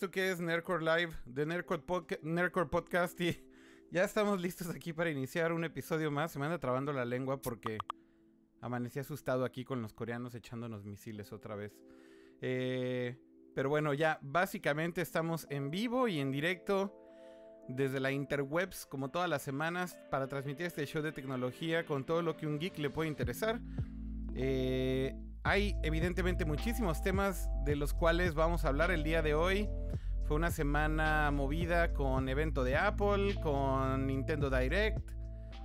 esto que es Nerdcore Live de Nerdcore, Podcast y ya estamos listos aquí para iniciar un episodio más. Se me anda trabando la lengua porque amanecí asustado aquí con los coreanos echándonos misiles otra vez. Eh, pero bueno, ya básicamente estamos en vivo y en directo desde la interwebs como todas las semanas para transmitir este show de tecnología con todo lo que un geek le puede interesar. Eh, hay evidentemente muchísimos temas de los cuales vamos a hablar el día de hoy. Fue una semana movida con evento de Apple, con Nintendo Direct.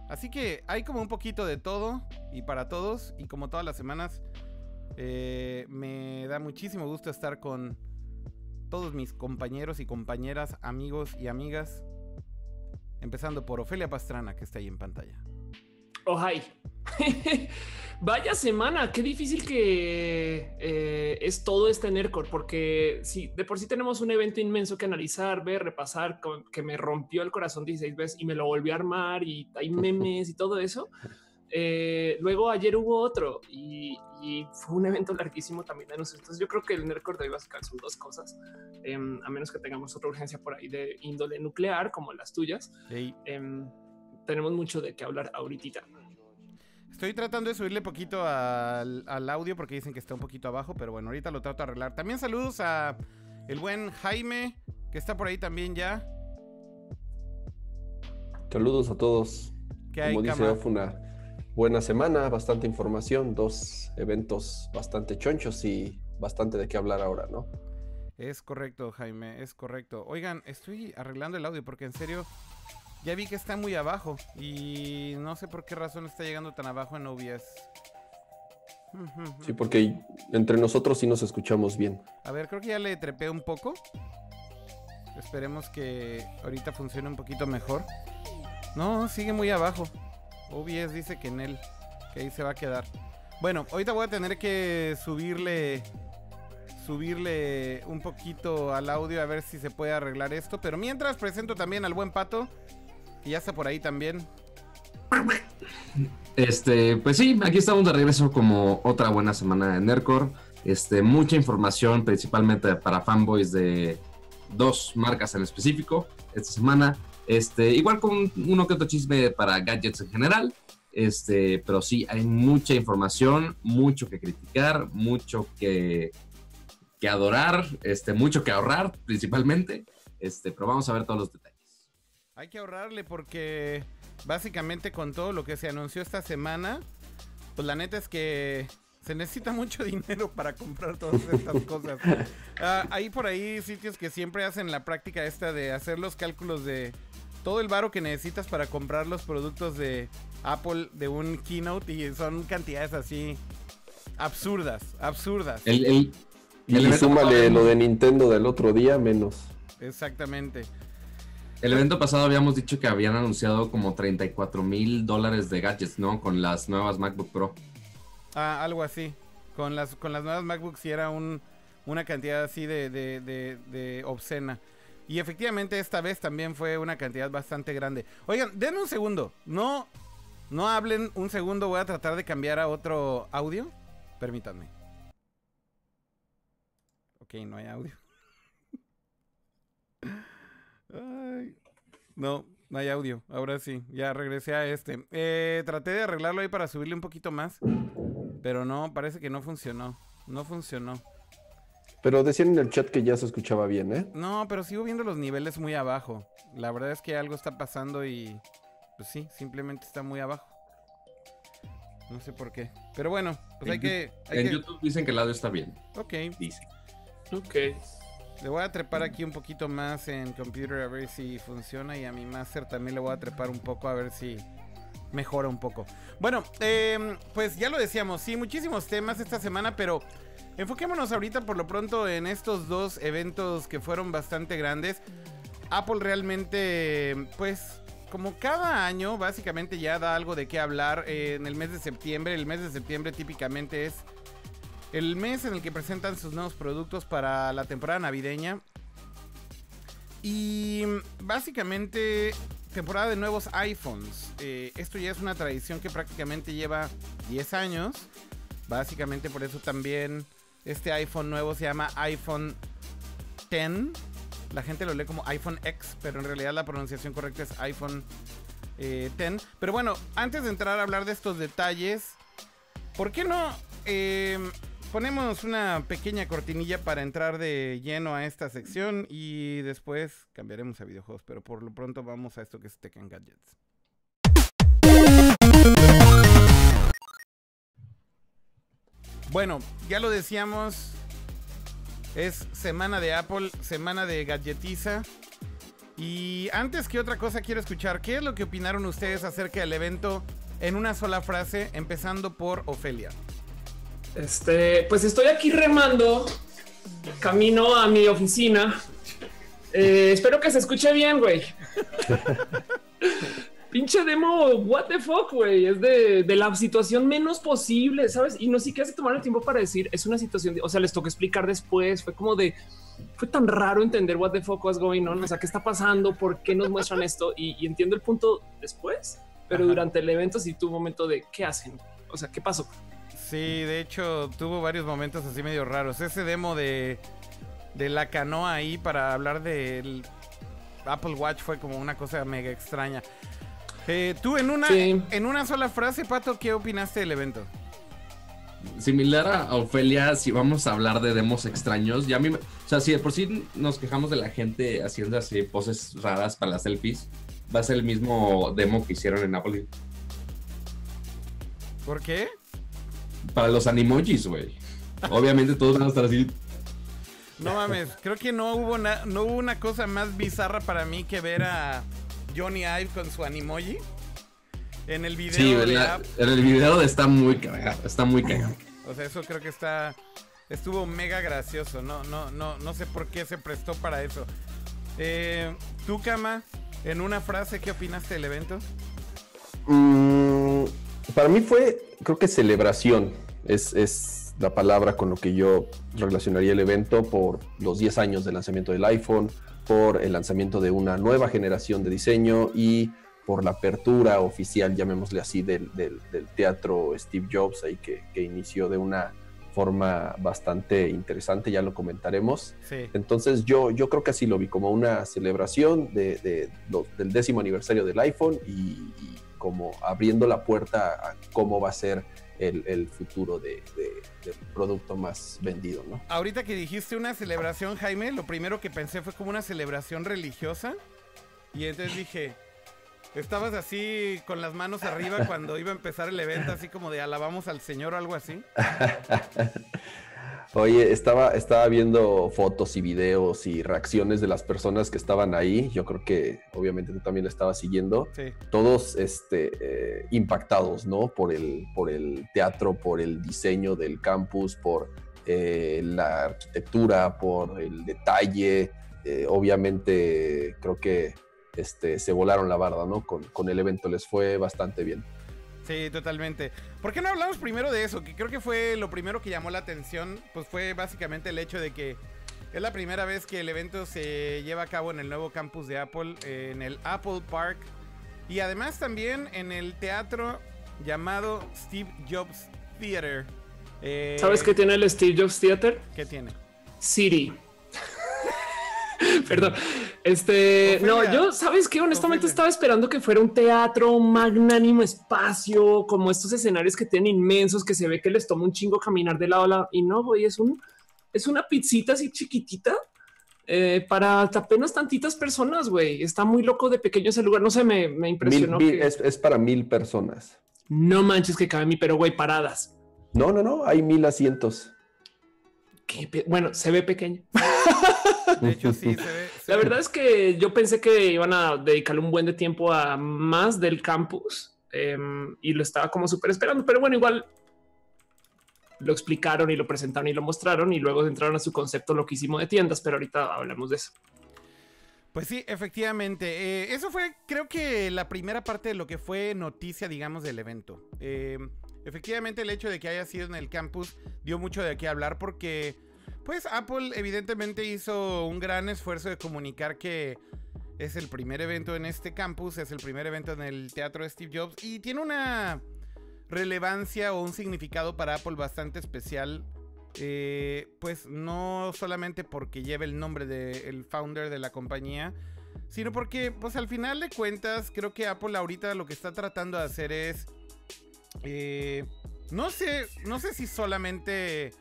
Así que hay como un poquito de todo y para todos. Y como todas las semanas, eh, me da muchísimo gusto estar con todos mis compañeros y compañeras, amigos y amigas. Empezando por Ofelia Pastrana, que está ahí en pantalla. Oh, hi. Vaya semana, qué difícil que eh, es todo este NERCOR, porque si de por sí tenemos un evento inmenso que analizar, ver, repasar, que me rompió el corazón 16 veces y me lo volvió a armar y hay memes y todo eso. Eh, luego ayer hubo otro y, fue un evento larguísimo también de nosotros. Entonces yo creo que el NERCOR de hoy va a sacar sus dos cosas, em, a menos que tengamos otra urgencia por ahí de índole nuclear como las tuyas. Em, tenemos mucho de qué hablar ahorita. Estoy tratando de subirle poquito al, audio porque dicen que está un poquito abajo, pero bueno, ahorita lo trato de arreglar. También saludos a el buen Jaime, que está por ahí también ya. Saludos a todos. Como dice, fue una buena semana, bastante información, dos eventos bastante chonchos y bastante de qué hablar ahora, ¿no? Es correcto, Jaime, es correcto. Oigan, estoy arreglando el audio porque en serio ya vi que está muy abajo y no sé por qué razón está llegando tan abajo en OBS. Sí, porque entre nosotros sí nos escuchamos bien. A ver, creo que ya le trepé un poco. Esperemos que ahorita funcione un poquito mejor. No, sigue muy abajo. OBS dice que en él, que ahí se va a quedar. Bueno, ahorita voy a tener que subirle subirle un poquito al audio a ver si se puede arreglar esto. Pero mientras presento también al buen Pato, y ya por ahí también. Este, pues sí, aquí estamos de regreso como otra buena semana de Nercor. Este, mucha información, principalmente para fanboys de dos marcas en específico esta semana. Este, igual con uno que otro chisme para gadgets en general. Este, pero sí, hay mucha información, mucho que criticar, mucho que, que adorar, este, mucho que ahorrar, principalmente. Este, pero vamos a ver todos los detalles. Hay que ahorrarle porque básicamente con todo lo que se anunció esta semana, pues la neta es que se necesita mucho dinero para comprar todas estas cosas. Ah, hay por ahí sitios que siempre hacen la práctica esta de hacer los cálculos de todo el varo que necesitas para comprar los productos de Apple de un keynote y son cantidades así absurdas, absurdas. El, y súmale lo de Nintendo del otro día menos. Exactamente. El evento pasado habíamos dicho que habían anunciado como 34 mil dólares de gadgets, ¿no? Con las nuevas MacBook Pro. Ah, algo así. Con las, con las nuevas MacBooks sí era un, una cantidad así de, de, obscena. Y efectivamente esta vez también fue una cantidad bastante grande. Oigan, denme un segundo. No, no hablen un segundo. Voy a tratar de cambiar a otro audio. Permítanme. Ok, no hay audio. no, no hay audio. Ahora sí, ya regresé a este. Eh, traté de arreglarlo ahí para subirle un poquito más. Pero no, parece que no funcionó. No funcionó. Pero decían en el chat que ya se escuchaba bien, ¿eh? No, pero sigo viendo los niveles muy abajo. La verdad es que algo está pasando y... Pues sí, simplemente está muy abajo. No sé por qué. Pero bueno, pues hay que... en YouTube dicen que el audio está bien. Ok. Dice. Ok. Le voy a trepar aquí un poquito más en computer a ver si funciona y a mi master también le voy a trepar un poco a ver si mejora un poco. Bueno, em, pues ya lo decíamos, sí, muchísimos temas esta semana, pero enfoquémonos ahorita por lo pronto en estos dos eventos que fueron bastante grandes. Apple realmente, pues, como cada año, básicamente ya da algo de qué hablar eh, en el mes de septiembre. El mes de septiembre típicamente es el mes en el que presentan sus nuevos productos para la temporada navideña. Y básicamente temporada de nuevos iPhones. Eh, esto ya es una tradición que prácticamente lleva 10 años. Básicamente por eso también este iPhone nuevo se llama iPhone X. La gente lo lee como iPhone X, pero en realidad la pronunciación correcta es iPhone eh, X. Pero bueno, antes de entrar a hablar de estos detalles, ¿por qué no em, ponemos una pequeña cortinilla para entrar de lleno a esta sección y después cambiaremos a videojuegos? Pero por lo pronto vamos a esto que es Tekken Gadgets. Bueno, ya lo decíamos, es semana de Apple, semana de galletiza. Y antes que otra cosa quiero escuchar, ¿qué es lo que opinaron ustedes acerca del evento en una sola frase, empezando por Ofelia? Este, pues estoy aquí remando camino a mi oficina. Eh, espero que se escuche bien, güey. pinche demo, what the fuck, güey, es de, la situación menos posible, ¿sabes? Y no siquiera se tomaron el tiempo para decir, es una situación, o sea, les toca explicar después, fue como de, fue tan raro entender what the fuck was going on, o sea, qué está pasando, por qué nos muestran esto, y, entiendo el punto después, pero durante el evento sí tuvo un momento de, ¿qué hacen? O sea, ¿qué pasó? Sí, de hecho, tuvo varios momentos así medio raros. Ese demo de, de la canoa ahí para hablar del Apple Watch fue como una cosa mega extraña. Eh, tú en una, en una sola frase, Pato, ¿qué opinaste del evento? Similar a Ofelia, si vamos a hablar de demos extraños, ya a mí, o sea, si de por sí nos quejamos de la gente haciendo así poses raras para las selfies, va a ser el mismo demo que hicieron en Napoli. ¿Por qué? Para los animojis, güey. Obviamente todos van a estar así. No mames, creo que no hubo, no hubo una cosa más bizarra para mí que ver a Johnny Ive con su animoji. En el video. Sí, en el video está muy cagado. Está muy cagado. O sea, eso creo que está. Estuvo mega gracioso. No, no, no, no sé por qué se prestó para eso. Eh, Tú, Kama, en una frase, ¿qué opinaste del evento? Mm, para mí fue, creo que celebración. Es, es la palabra con lo que yo relacionaría el evento por los 10 años del lanzamiento del iPhone, por el lanzamiento de una nueva generación de diseño y por la apertura oficial, llamémosle así, del, teatro Steve Jobs, ahí que, inició de una forma bastante interesante, ya lo comentaremos. Entonces yo, yo creo que así lo vi, como una celebración de, del décimo aniversario del iPhone y, como abriendo la puerta a cómo va a ser el, futuro de, del producto más vendido, ¿no? Ahorita que dijiste una celebración, Jaime, lo primero que pensé fue como una celebración religiosa. Y entonces dije, estabas así con las manos arriba cuando iba a empezar el evento, así como de alabamos al Señor o algo así. Oye, estaba, estaba viendo fotos y videos y reacciones de las personas que estaban ahí. Yo creo que obviamente tú también la estabas siguiendo. Todos este, eh, impactados, ¿no? Por el, por el teatro, por el diseño del campus, por eh, la arquitectura, por el detalle. Eh, obviamente creo que este, se volaron la barda, ¿no? Con, con el evento les fue bastante bien. Sí, totalmente. ¿Por qué no hablamos primero de eso? Que creo que fue lo primero que llamó la atención, pues fue básicamente el hecho de que es la primera vez que el evento se lleva a cabo en el nuevo campus de Apple, en el Apple Park, y además también en el teatro llamado Steve Jobs Theater. Eh, ¿Sabes qué tiene el Steve Jobs Theater? ¿Qué tiene? Siri. Perdón. Este, no, yo, sabes que honestamente estaba esperando que fuera un teatro, un magnánimo espacio, como estos escenarios que tienen inmensos, que se ve que les toma un chingo caminar de lado a lado. Y no, güey, es un, es una pizzita así chiquitita eh, para apenas tantitas personas, güey. Está muy loco de pequeño ese lugar. No sé, me, me impresionó. es, para mil personas. No manches que cabe mí, pero güey, paradas. No, no, no, hay mil asientos. bueno, se ve pequeño. De hecho, sí, se ve. La verdad es que yo pensé que iban a dedicarle un buen de tiempo a más del campus em, y lo estaba como súper esperando, pero bueno, igual lo explicaron y lo presentaron y lo mostraron y luego entraron a su concepto loquísimo de tiendas, pero ahorita hablamos de eso. Pues sí, efectivamente. Eh, eso fue, creo que la primera parte de lo que fue noticia, digamos, del evento. Em, efectivamente, el hecho de que haya sido en el campus dio mucho de qué hablar porque pues Apple evidentemente hizo un gran esfuerzo de comunicar que es el primer evento en este campus, es el primer evento en el teatro Steve Jobs y tiene una relevancia o un significado para Apple bastante especial eh, pues no solamente porque lleve el nombre del founder de la compañía, sino porque, pues al final de cuentas, creo que Apple ahorita lo que está tratando de hacer es, eh, no sé, no sé si solamente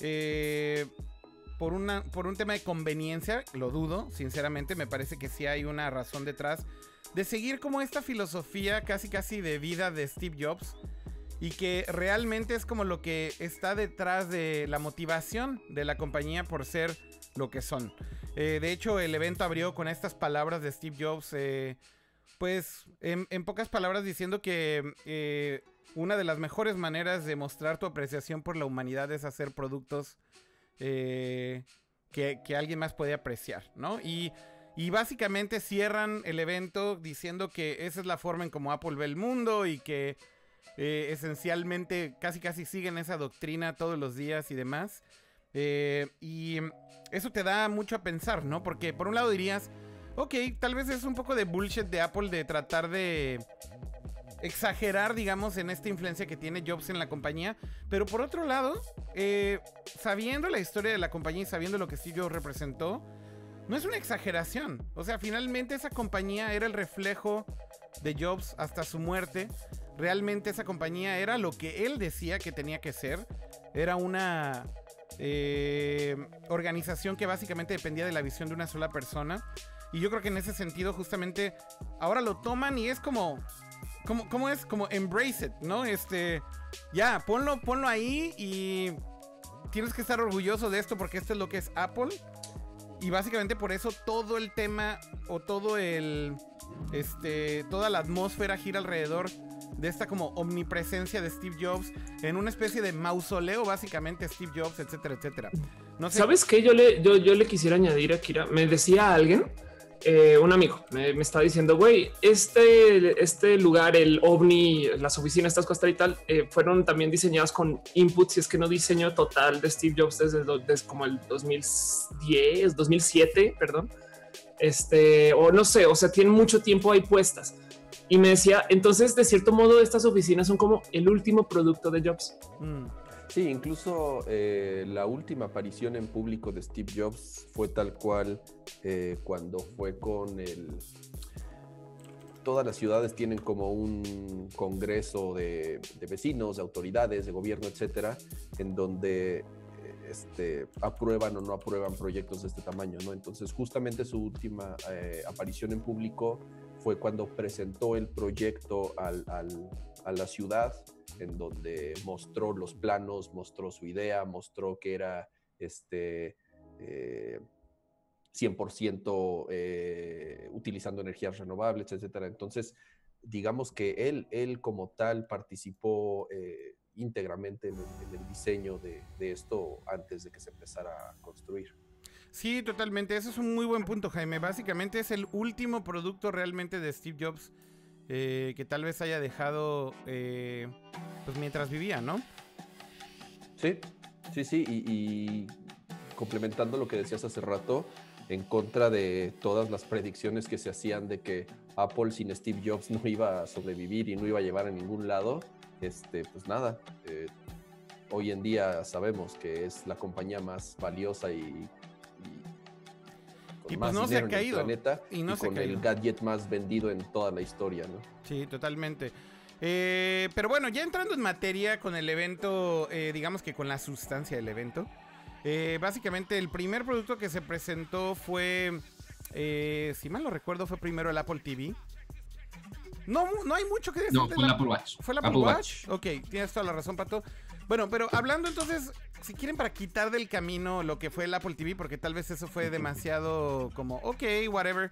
eh, por, una, por un tema de conveniencia, lo dudo, sinceramente, me parece que sí hay una razón detrás de seguir como esta filosofía casi casi de vida de Steve Jobs y que realmente es como lo que está detrás de la motivación de la compañía por ser lo que son. Eh, de hecho, el evento abrió con estas palabras de Steve Jobs, eh, pues en, pocas palabras diciendo que eh, una de las mejores maneras de mostrar tu apreciación por la humanidad es hacer productos que, que, alguien más puede apreciar, ¿no? Y, y, básicamente cierran el evento diciendo que esa es la forma en como Apple ve el mundo y que esencialmente casi casi siguen esa doctrina todos los días y demás. Eh, y eso te da mucho a pensar, ¿no? Porque por un lado dirías, ok, tal vez es un poco de bullshit de Apple de tratar de exagerar, digamos, en esta influencia que tiene Jobs en la compañía. Pero por otro lado, eh, sabiendo la historia de la compañía y sabiendo lo que Steve Jobs representó, no es una exageración. O sea, finalmente esa compañía era el reflejo de Jobs hasta su muerte. Realmente esa compañía era lo que él decía que tenía que ser. Era una eh, organización que básicamente dependía de la visión de una sola persona. Y yo creo que en ese sentido, justamente, ahora lo toman y es como. Como ¿Cómo es? Como embrace it, ¿no? Este. Ya, ponlo, ponlo ahí y. Tienes que estar orgulloso de esto porque esto es lo que es Apple. Y básicamente por eso todo el tema o todo el. Este. Toda la atmósfera gira alrededor de esta como omnipresencia de Steve Jobs en una especie de mausoleo básicamente Steve Jobs, etcétera, etcétera. No ¿Sabes qué? Yo le, yo, yo le quisiera añadir a Kira, me decía alguien, eh, un amigo, me, me estaba diciendo, güey, este, este lugar, el ovni, las oficinas, estas cosas y tal, eh, fueron también diseñadas con inputs, y es que no diseño total de Steve Jobs desde, desde como el 2010, 2007, perdón. Este, o no sé, o sea, tienen mucho tiempo ahí puestas. Y me decía, entonces, de cierto modo, estas oficinas son como el último producto de Jobs. Mm. Sí, incluso eh, la última aparición en público de Steve Jobs fue tal cual eh, cuando fue con el... Todas las ciudades tienen como un congreso de, vecinos, de autoridades, de gobierno, etcétera, en donde eh, este, aprueban o no aprueban proyectos de este tamaño, ¿no? Entonces, justamente su última aparición en público fue cuando presentó el proyecto a la ciudad, en donde mostró los planos, mostró su idea, mostró que era este, 100% eh, eh, utilizando energías renovables, etcétera. Entonces, digamos que él, él como tal participó eh, íntegramente en el, diseño de, de, esto antes de que se empezara a construir. Sí, totalmente. Ese es un muy buen punto, Jaime. Básicamente es el último producto realmente de Steve Jobs eh, que tal vez haya dejado eh, pues mientras vivía, ¿no? Sí, sí, sí. Y, complementando lo que decías hace rato, en contra de todas las predicciones que se hacían de que Apple sin Steve Jobs no iba a sobrevivir y no iba a llevar a ningún lado, este, pues nada. Eh, hoy en día sabemos que es la compañía más valiosa y y pues no se ha caído. y, no con el gadget más vendido en toda la historia, ¿no? Sí, totalmente. Eh, pero bueno, ya entrando en materia con el evento, eh, digamos que con la sustancia del evento. Eh, básicamente el primer producto que se presentó fue, si mal lo recuerdo, fue primero el Apple TV. No, no hay mucho que decir. No, fue el Apple Watch. ¿Fue el Apple, Watch? Ok, tienes toda la razón, Pato. Bueno, pero hablando entonces si quieren para quitar del camino lo que fue el Apple TV, porque tal vez eso fue demasiado como, ok, whatever.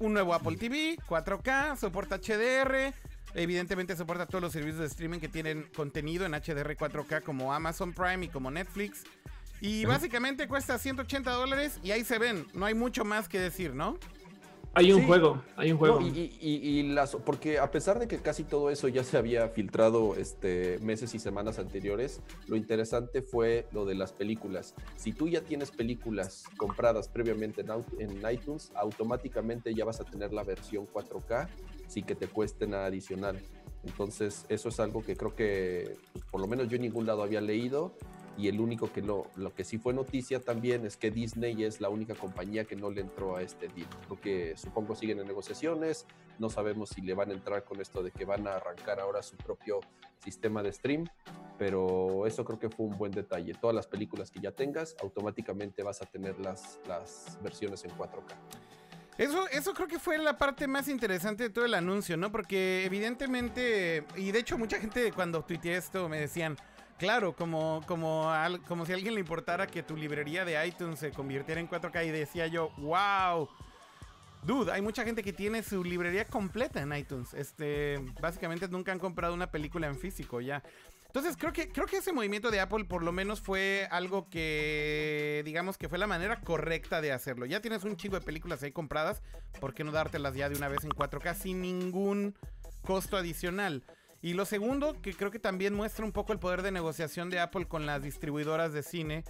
Un nuevo Apple TV, 4K, soporta HDR. Evidentemente soporta todos los servicios de streaming que tienen contenido en HDR 4K como Amazon Prime y como Netflix. Y básicamente cuesta 180 dólares y ahí se ven. No hay mucho más que decir, ¿no? Hay un juego, hay un juego. y, las, porque a pesar de que casi todo eso ya se había filtrado este, meses y semanas anteriores, lo interesante fue lo de las películas. Si tú ya tienes películas compradas previamente en, en iTunes, automáticamente ya vas a tener la versión 4K sin que te cueste nada adicional. Entonces, eso es algo que creo que pues, por lo menos yo en ningún lado había leído y el único que no, lo que sí fue noticia también es que Disney es la única compañía que no le entró a este deal. Creo que supongo siguen en negociaciones, no sabemos si le van a entrar con esto de que van a arrancar ahora su propio sistema de stream, pero eso creo que fue un buen detalle. Todas las películas que ya tengas, automáticamente vas a tener las, las versiones en 4K. Eso, eso creo que fue la parte más interesante de todo el anuncio, ¿no? Porque evidentemente, y de hecho mucha gente cuando tuiteé esto me decían, claro, como, como, como si a alguien le importara que tu librería de iTunes se convirtiera en 4K y decía yo, wow. Dude, hay mucha gente que tiene su librería completa en iTunes. Este, básicamente nunca han comprado una película en físico ya. Entonces creo que, creo que ese movimiento de Apple por lo menos fue algo que, digamos que fue la manera correcta de hacerlo. Ya tienes un chingo de películas ahí compradas, ¿por qué no dártelas ya de una vez en 4K sin ningún costo adicional? Y lo segundo, que creo que también muestra un poco el poder de negociación de Apple con las distribuidoras de cine,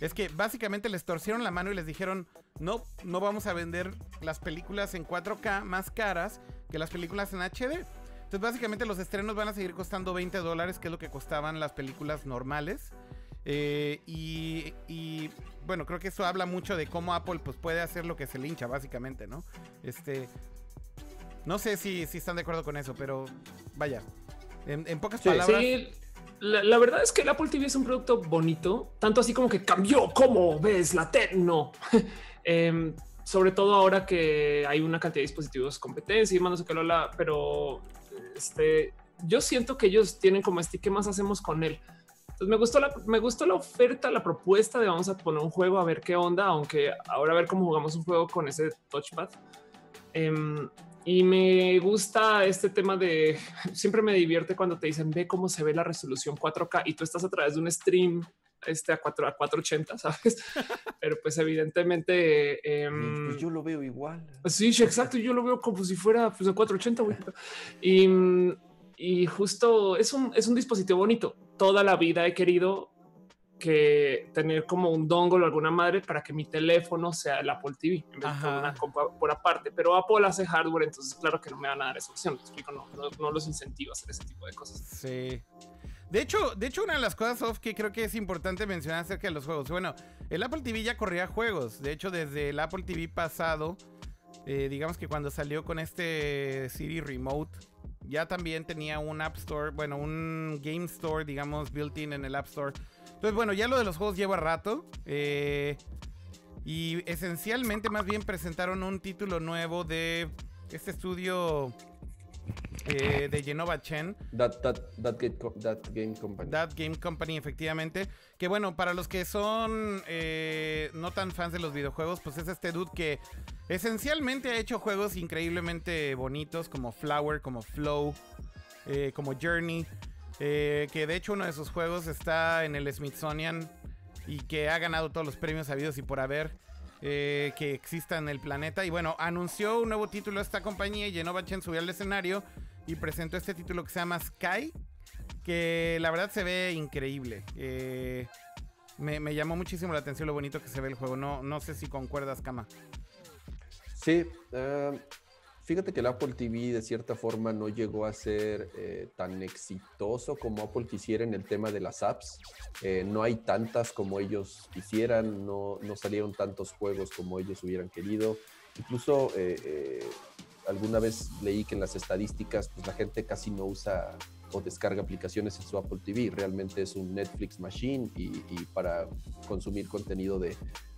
es que básicamente les torcieron la mano y les dijeron, no, no vamos a vender las películas en 4K más caras que las películas en HD. Entonces, básicamente los estrenos van a seguir costando 20 dólares, que es lo que costaban las películas normales. Eh, y, bueno, creo que eso habla mucho de cómo Apple pues, puede hacer lo que se lincha, básicamente, ¿no? Este. No sé si, si están de acuerdo con eso, pero vaya. En, pocas palabras. Sí, la, verdad es que el Apple TV es un producto bonito, tanto así como que cambió cómo ves la tecno. Em, sobre todo ahora que hay una cantidad de dispositivos competencia y más no sé qué lo pero este, yo siento que ellos tienen como este, ¿qué más hacemos con él? Entonces me gustó la, me gustó la oferta, la propuesta de vamos a poner un juego a ver qué onda, aunque ahora a ver cómo jugamos un juego con ese touchpad. Em, y me gusta este tema de siempre me divierte cuando te dicen ve cómo se ve la resolución 4K y tú estás a través de un stream este a 4 a 480, sabes? Pero pues evidentemente em, pues yo lo veo igual. Sí, exacto. Yo lo veo como si fuera pues, a 480. Y, y justo es un, es un dispositivo bonito. Toda la vida he querido que tener como un dongle o alguna madre para que mi teléfono sea el Apple TV en vez de una compa por aparte. Pero Apple hace hardware, entonces claro que no me van a dar esa opción. explico, no, no, no los incentivo a hacer ese tipo de cosas. Sí. De hecho, de hecho, una de las cosas off que creo que es importante mencionar acerca de los juegos. Bueno, el Apple TV ya corría juegos. De hecho, desde el Apple TV pasado, eh, digamos que cuando salió con este Siri Remote, ya también tenía un App Store, bueno, un Game Store, digamos, built-in en el App Store. Entonces, bueno, ya lo de los juegos lleva rato. Eh, y esencialmente, más bien presentaron un título nuevo de este estudio eh, de Genova Chen. That, Game Company. That Game Company, efectivamente. Que bueno, para los que son eh, no tan fans de los videojuegos, pues es este dude que esencialmente ha hecho juegos increíblemente bonitos como Flower, como Flow, eh, como Journey. Que de hecho uno de sus juegos está en el Smithsonian y que ha ganado todos los premios habidos y por haber. Eh, que exista en el planeta. Y bueno, anunció un nuevo título esta compañía y Genova Chen subió al escenario y presentó este título que se llama Sky, que la verdad se ve increíble. Eh, me, llamó muchísimo la atención lo bonito que se ve el juego. No, no sé si concuerdas, Kama. Sí, uh, Fíjate que el Apple TV de cierta forma no llegó a ser eh, tan exitoso como Apple quisiera en el tema de las apps. Eh, no hay tantas como ellos quisieran, no, no, salieron tantos juegos como ellos hubieran querido. Incluso eh, alguna vez leí que en las estadísticas pues, la gente casi no usa o descarga aplicaciones en su Apple TV. Realmente es un Netflix machine y, para consumir contenido de,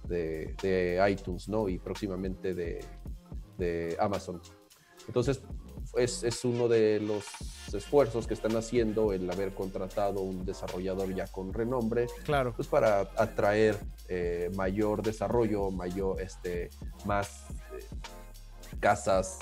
de, de, iTunes, ¿no? Y próximamente de, de Amazon. Entonces, es, es, uno de los esfuerzos que están haciendo el haber contratado un desarrollador ya con renombre, claro. pues para atraer eh, mayor desarrollo, mayor, este, más eh, casas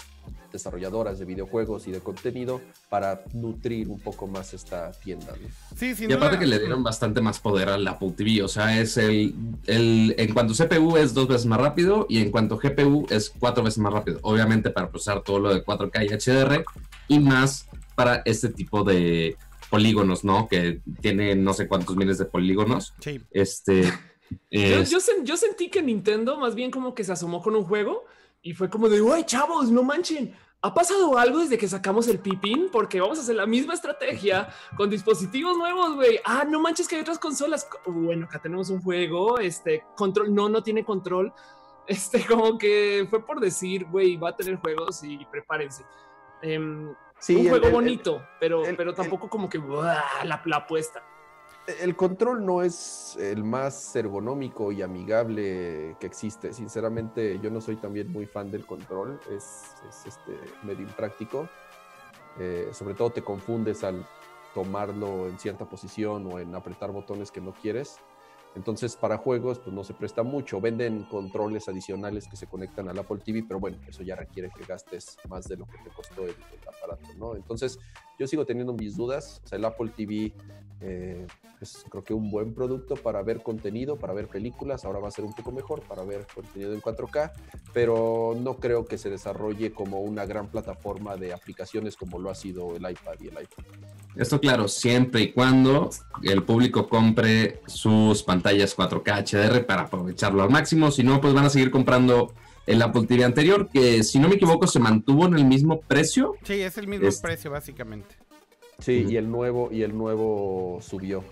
desarrolladoras de videojuegos y de contenido para nutrir un poco más esta tienda. Sí, sí. Y aparte que le dieron bastante más poder al Apple TV, o sea, es el, el, en cuanto CPU es dos veces más rápido y en cuanto GPU es cuatro veces más rápido, obviamente para procesar todo lo de 4K y HDR y más para este tipo de polígonos, ¿no? Que tiene no sé cuántos miles de polígonos. Sí. Este... Yo, yo, sentí que Nintendo más bien como que se asomó con un juego y fue como de, ¡ay, chavos, no manchen! ¿Ha pasado algo desde que sacamos el pipín? Porque vamos a hacer la misma estrategia con dispositivos nuevos, güey. Ah, no manches que hay otras consolas. Bueno, acá tenemos un juego, este control, no, no tiene control. Este, como que fue por decir, güey, va a tener juegos y prepárense. Um, sí, un juego bonito, pero, pero tampoco como que la, la apuesta. El control no es el más ergonómico y amigable que existe. Sinceramente, yo no soy también muy fan del control. Es, este, medio impráctico. Eh, sobre todo te confundes al tomarlo en cierta posición o en apretar botones que no quieres. Entonces, para juegos, pues no se presta mucho. Venden controles adicionales que se conectan al Apple TV, pero bueno, eso ya requiere que gastes más de lo que te costó el, aparato, ¿no? Entonces, yo sigo teniendo mis dudas. O sea, el Apple TV eh, es creo que un buen producto para ver contenido, para ver películas. Ahora va a ser un poco mejor para ver contenido en 4K, pero no creo que se desarrolle como una gran plataforma de aplicaciones como lo ha sido el iPad y el iPhone. Esto claro, siempre y cuando el público compre sus pantallas 4K HDR para aprovecharlo al máximo, si no, pues van a seguir comprando el Apple TV anterior, que si no me equivoco se mantuvo en el mismo precio. Sí, es el mismo precio básicamente. Sí, y el nuevo y el nuevo subió.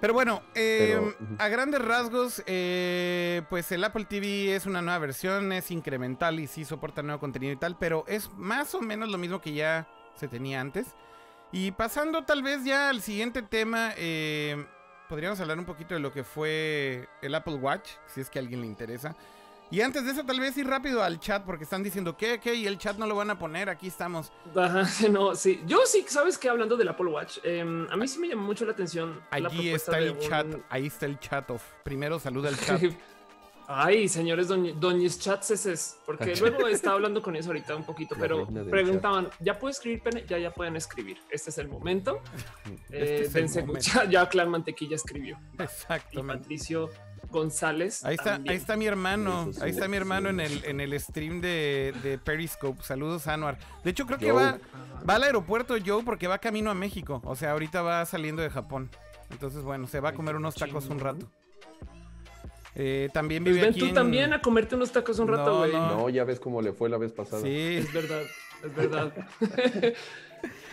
Pero bueno, em, a grandes rasgos, eh, pues el Apple TV es una nueva versión, es incremental y sí soporta nuevo contenido y tal, pero es más o menos lo mismo que ya se tenía antes. Y pasando tal vez ya al siguiente tema, eh, podríamos hablar un poquito de lo que fue el Apple Watch, si es que a alguien le interesa. Y antes de eso, tal vez ir rápido al chat, porque están diciendo que, que, y el chat no lo van a poner, aquí estamos. Ajá, no, sí. Yo sí, ¿sabes qué? Hablando del Apple Watch, em, a mí sí me llamó mucho la atención. Allí está el chat, ahí está el chat of. Primero saluda el chat. Ay, señores doñes chats, porque luego estaba hablando con eso ahorita un poquito, pero preguntaban, ¿ya puedo escribir pene? Ya, ya pueden escribir. Este es el momento. Este eh, Ya, Clan Mantequilla escribió. Exacto. Patricio González. Ahí está, ahí está mi hermano. Ahí está mi hermano en el, en el stream de, Periscope. Saludos, Anuar. De hecho, creo que va, va al aeropuerto Joe porque va camino a México. O sea, ahorita va saliendo de Japón. Entonces, bueno, se va a comer unos tacos un rato. Eh, también pues vive ven tú también a comerte unos tacos un rato, güey. No. ya ves cómo le fue la vez pasada. Sí. Es verdad, es verdad.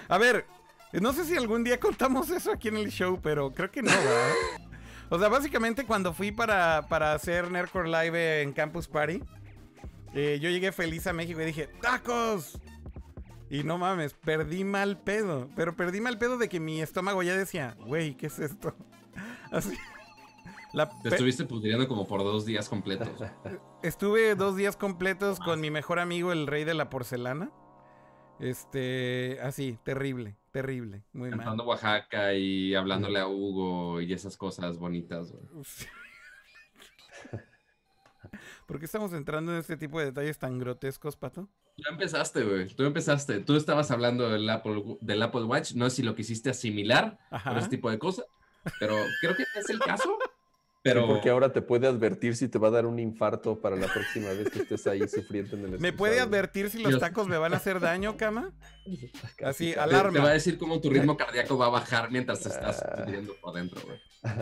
a ver, no sé si algún día contamos eso aquí en el show, pero creo que no, ¿verdad? O sea, básicamente cuando fui para, hacer Nerdcore Live en Campus Party, eh, yo llegué feliz a México y dije, ¡tacos! Y no mames, perdí mal pedo. Pero perdí mal pedo de que mi estómago ya decía, güey, ¿qué es esto? Así. Te estuviste pudriendo como por dos días completos. Estuve dos días completos con mi mejor amigo, el rey de la porcelana. Este, así, terrible, terrible, muy Cantando Oaxaca y hablándole a Hugo y esas cosas bonitas, ¿Por qué estamos entrando en este tipo de detalles tan grotescos, Pato? Tú empezaste, güey. Tú empezaste. Tú estabas hablando del Apple, del Apple Watch. No sé si lo quisiste asimilar por ese tipo de cosas, pero creo que es el caso. Pero... porque ahora te puede advertir si te va a dar un infarto para la próxima vez que estés ahí sufriendo en el ¿Me puede advertir si los tacos me van a hacer daño, cama? Así, alarma. Te, va a decir cómo tu ritmo cardíaco va a bajar mientras te estás pudriendo por dentro,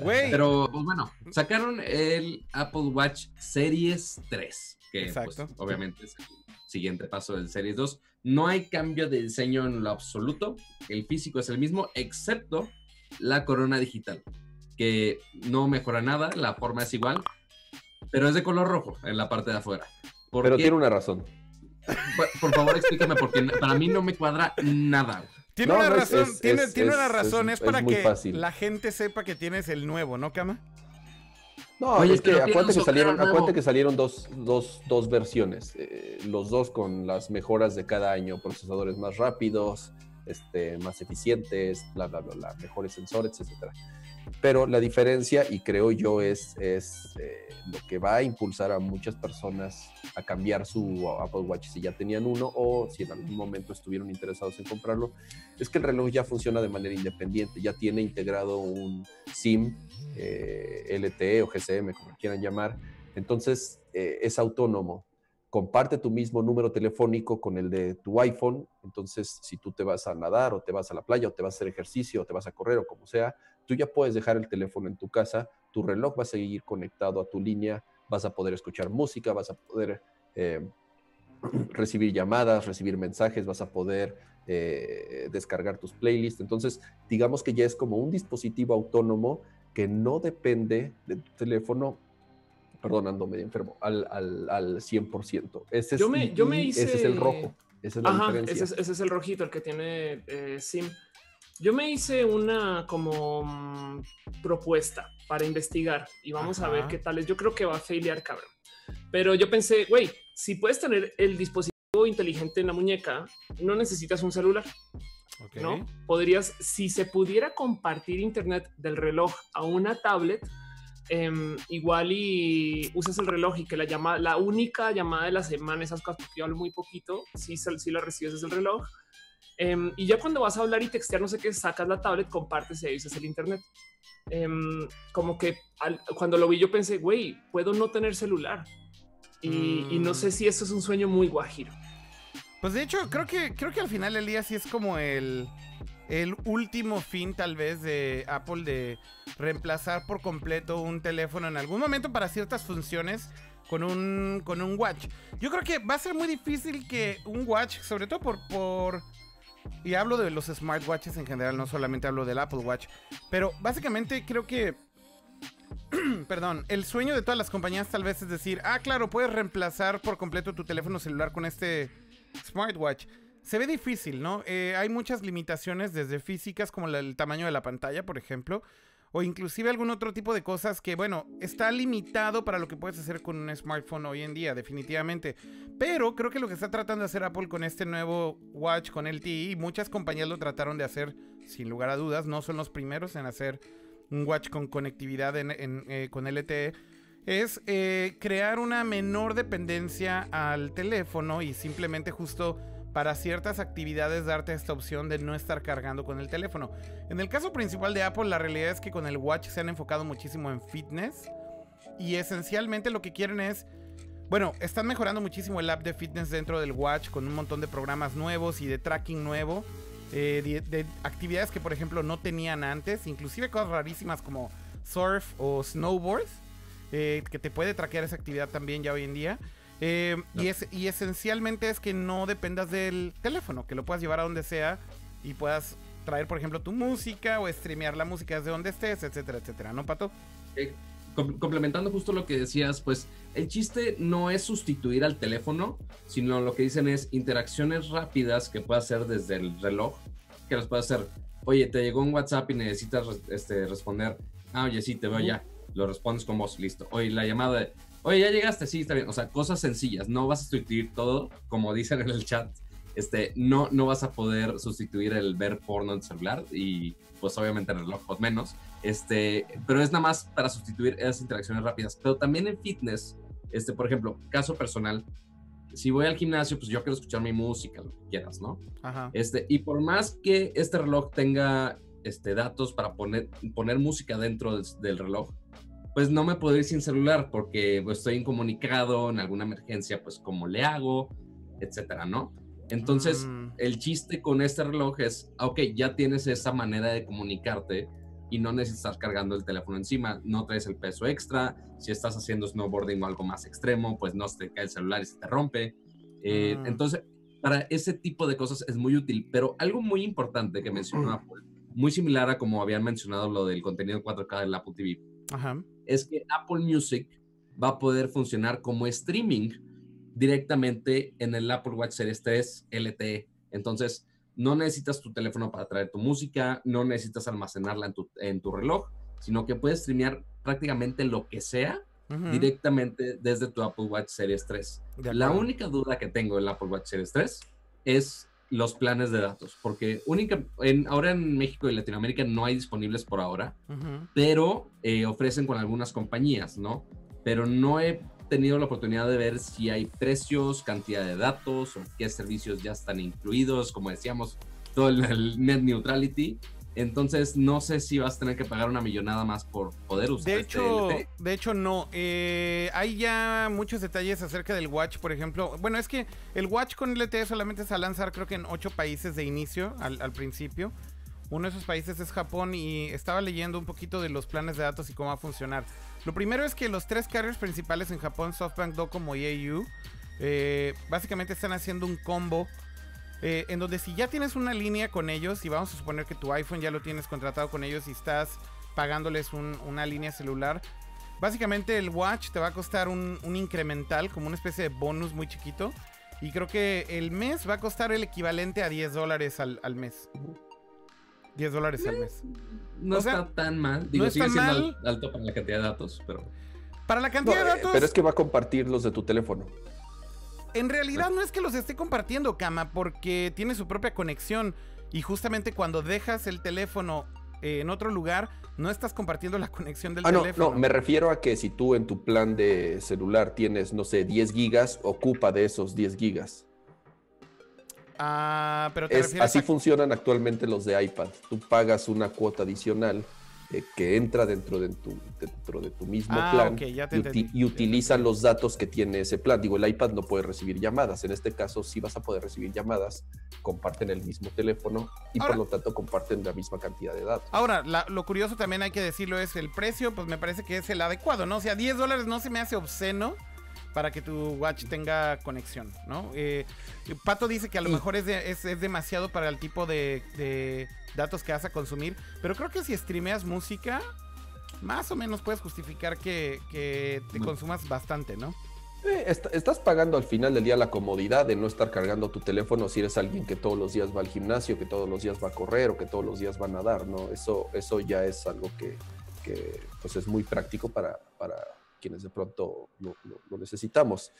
güey. Pero, pues bueno, sacaron el Apple Watch Series 3, que pues, obviamente es el siguiente paso del Series 2. No hay cambio de diseño en lo absoluto. El físico es el mismo, excepto la corona digital que no mejora nada, la forma es igual, pero es de color rojo en la parte de afuera. pero tiene una razón. Por, favor, explícame, porque para mí no me cuadra nada. Tiene una razón, tiene, una razón, es, para que la gente sepa que tienes el nuevo, ¿no, Cama? No, es que acuérdate que, salieron, que salieron dos, dos, dos versiones, eh, los dos con las mejoras de cada año, procesadores más rápidos, este, más eficientes, bla, bla, bla, bla, mejores sensores, etcétera. Pero la diferencia, y creo yo, es, eh, lo que va a impulsar a muchas personas a cambiar su Apple Watch si ya tenían uno o si en algún momento estuvieron interesados en comprarlo, es que el reloj ya funciona de manera independiente, ya tiene integrado un SIM, eh, LTE o GSM, como quieran llamar. Entonces, eh, es autónomo comparte tu mismo número telefónico con el de tu iPhone. Entonces, si tú te vas a nadar o te vas a la playa o te vas a hacer ejercicio o te vas a correr o como sea, tú ya puedes dejar el teléfono en tu casa, tu reloj va a seguir conectado a tu línea, vas a poder escuchar música, vas a poder eh, recibir llamadas, recibir mensajes, vas a poder eh, descargar tus playlists. Entonces, digamos que ya es como un dispositivo autónomo que no depende de tu teléfono, perdón, ando medio enfermo, al, al, al 100%. Ese es, Yo me- yo me hice- ese es el rojo. Esa es la Ajá, diferencia. ese es, ese es el rojito, el que tiene eh, SIM. Yo me hice una como mm, propuesta para investigar y vamos a ver qué tal es. Yo creo que va a failear, cabrón. Pero yo pensé, güey, si puedes tener el dispositivo inteligente en la muñeca, no necesitas un celular, Ok. ¿no? Podrías, si se pudiera compartir internet del reloj a una tablet, em, igual y usas el reloj y que la llamada, la única llamada de la semana, esas cosas, porque yo hablo muy poquito, si, si la recibes desde el reloj. Em, y ya cuando vas a hablar y textear, no sé qué, sacas la tablet, compartes y usas el internet. Em, como que al- cuando lo vi, yo pensé, güey, puedo no tener celular. Y, y no Mm. sé si eso es un sueño muy guajiro. Pues de hecho, creo que, creo que al final del día sí es como el, el último fin tal vez de Apple de reemplazar por completo un teléfono en algún momento para ciertas funciones con un, con un watch. Yo creo que va a ser muy difícil que un watch, sobre todo por... por y hablo de los smartwatches en general, no solamente hablo del Apple Watch. Pero básicamente creo que perdón, el sueño de todas las compañías tal vez es decir, ah, claro, puedes reemplazar por completo tu teléfono celular con este smartwatch. Se ve difícil, ¿no? Eh, hay muchas limitaciones desde físicas como el tamaño de la pantalla, por ejemplo, o inclusive algún otro tipo de cosas que, bueno, está limitado para lo que puedes hacer con un smartphone hoy en día, definitivamente. Pero creo que lo que está tratando de hacer Apple con este nuevo watch, con LTE, y muchas compañías lo trataron de hacer, sin lugar a dudas, no son los primeros en hacer un watch con conectividad eh, con LTE, es eh, crear una menor dependencia al teléfono y simplemente justo para ciertas actividades darte esta opción de no estar cargando con el teléfono. En el caso principal de Apple, la realidad es que con el watch se han enfocado muchísimo en fitness y esencialmente lo que quieren es bueno, están mejorando muchísimo el app de fitness dentro del Watch con un montón de programas nuevos y de tracking nuevo. eh, de, de actividades que, por ejemplo, no tenían antes. Inclusive cosas rarísimas como surf o snowboard. eh, que te puede traquear esa actividad también ya hoy en día. Eh, y, es, y esencialmente es que no dependas del teléfono. Que lo puedas llevar a donde sea y puedas traer, por ejemplo, tu música o streamear la música desde donde estés, etcétera, etcétera. ¿No, Pato? Eh, com- complementando justo lo que decías, pues el chiste no es sustituir al teléfono, sino lo que dicen es interacciones rápidas que puedas hacer desde el reloj, que las puedes hacer. Oye, te llegó un WhatsApp y necesitas este, responder. Ah, oye, sí, te veo ya. Lo respondes con voz, listo. Oye, la llamada de, oye, ya llegaste, sí, está bien. O sea, cosas sencillas. No vas a sustituir todo, como dicen en el chat. Este, no, no vas a poder sustituir el ver porno en tu celular y pues obviamente el reloj pues menos. Este, pero es nada más para sustituir esas interacciones rápidas. Pero también en fitness, este, por ejemplo, caso personal, si voy al gimnasio, pues yo quiero escuchar mi música, lo que quieras, ¿no? Ajá. Este, y por más que este reloj tenga este, datos para poner, poner música dentro del, del reloj, pues no me puedo ir sin celular porque pues, estoy incomunicado en alguna emergencia, pues cómo le hago, etcétera, ¿no? Entonces, Mm. el chiste con este reloj es, ok, ya tienes esa manera de comunicarte y no necesitas cargando el teléfono encima, no traes el peso extra, si estás haciendo snowboarding o algo más extremo, pues no se te cae el celular y se te rompe. Eh, Mm. Entonces, para ese tipo de cosas es muy útil, pero algo muy importante que mencionó Apple, muy similar a como habían mencionado lo del contenido 4K del Apple TV, Ajá. Es que Apple Music va a poder funcionar como streaming directamente en el Apple Watch Series 3 LTE. Entonces, no necesitas tu teléfono para traer tu música, no necesitas almacenarla en tu, en tu reloj, sino que puedes streamear prácticamente lo que sea directamente desde tu Apple Watch Series 3. De La única duda que tengo en el Apple Watch Series 3 es los planes de datos, porque única, en, ahora en México y Latinoamérica no hay disponibles por ahora, pero eh, ofrecen con algunas compañías, ¿no? Pero no he tenido la oportunidad de ver si hay precios, cantidad de datos o qué servicios ya están incluidos, como decíamos, todo el, el net neutrality. Entonces no sé si vas a tener que pagar una millonada más por poder usar De este hecho, LTE. de hecho no. Eh, hay ya muchos detalles acerca del Watch, por ejemplo. Bueno, es que el Watch con LTE solamente se va a lanzar creo que en ocho países de inicio, al, al principio. Uno de esos países es Japón y estaba leyendo un poquito de los planes de datos y cómo va a funcionar. Lo primero es que los tres carriers principales en Japón, SoftBank, Docomo y au, Eh, básicamente están haciendo un combo eh, en donde si ya tienes una línea con ellos y vamos a suponer que tu iPhone ya lo tienes contratado con ellos y estás pagándoles un- una línea celular, básicamente el Watch te va a costar un, un incremental, como una especie de bonus muy chiquito. Y creo que el mes va a costar el equivalente a 10 dólares al, al mes. 10 dólares al mes. No O sea, está tan mal. Digo, no sigue siendo mal. al- alto para la cantidad de datos, pero. Para la No, cantidad de eh, datos, pero es que va a compartir los de tu teléfono. En realidad no es que los esté compartiendo, Cama, porque tiene su propia conexión. Y justamente cuando dejas el teléfono eh, en otro lugar, no estás compartiendo la conexión del Ah, no, teléfono. no, me refiero a que si tú en tu plan de celular tienes, no sé, 10 gigas, ocupa de esos 10 gigas. Ah, pero te Es, refieres así a- funcionan actualmente los de iPad. Tú pagas una cuota adicional eh, que entra dentro de tu, dentro de tu mismo Ah, plan ok, ya te y, uti- entendí. y utiliza los datos que tiene ese plan. Digo, el iPad no puede recibir llamadas. En este caso, sí vas a poder recibir llamadas, comparten el mismo teléfono y Ahora- por lo tanto comparten la misma cantidad de datos. Ahora, la- lo curioso también hay que decirlo es el precio, pues me parece que es el adecuado, ¿no? O sea, 10 dólares no se me hace obsceno para que tu watch tenga conexión, ¿no? Eh, Pato dice que a lo mejor es, de- es, es demasiado para el tipo de, de datos que vas a consumir, pero creo que si streameas música, más o menos puedes justificar que, que te consumas bastante, ¿no? Eh, est- estás pagando al final del día la comodidad de no estar cargando tu teléfono si eres alguien que todos los días va al gimnasio, que todos los días va a correr o que todos los días va a nadar, ¿no? Eso, eso ya es algo que, que, pues es muy práctico para, para quienes de pronto lo, lo- lo necesitamos.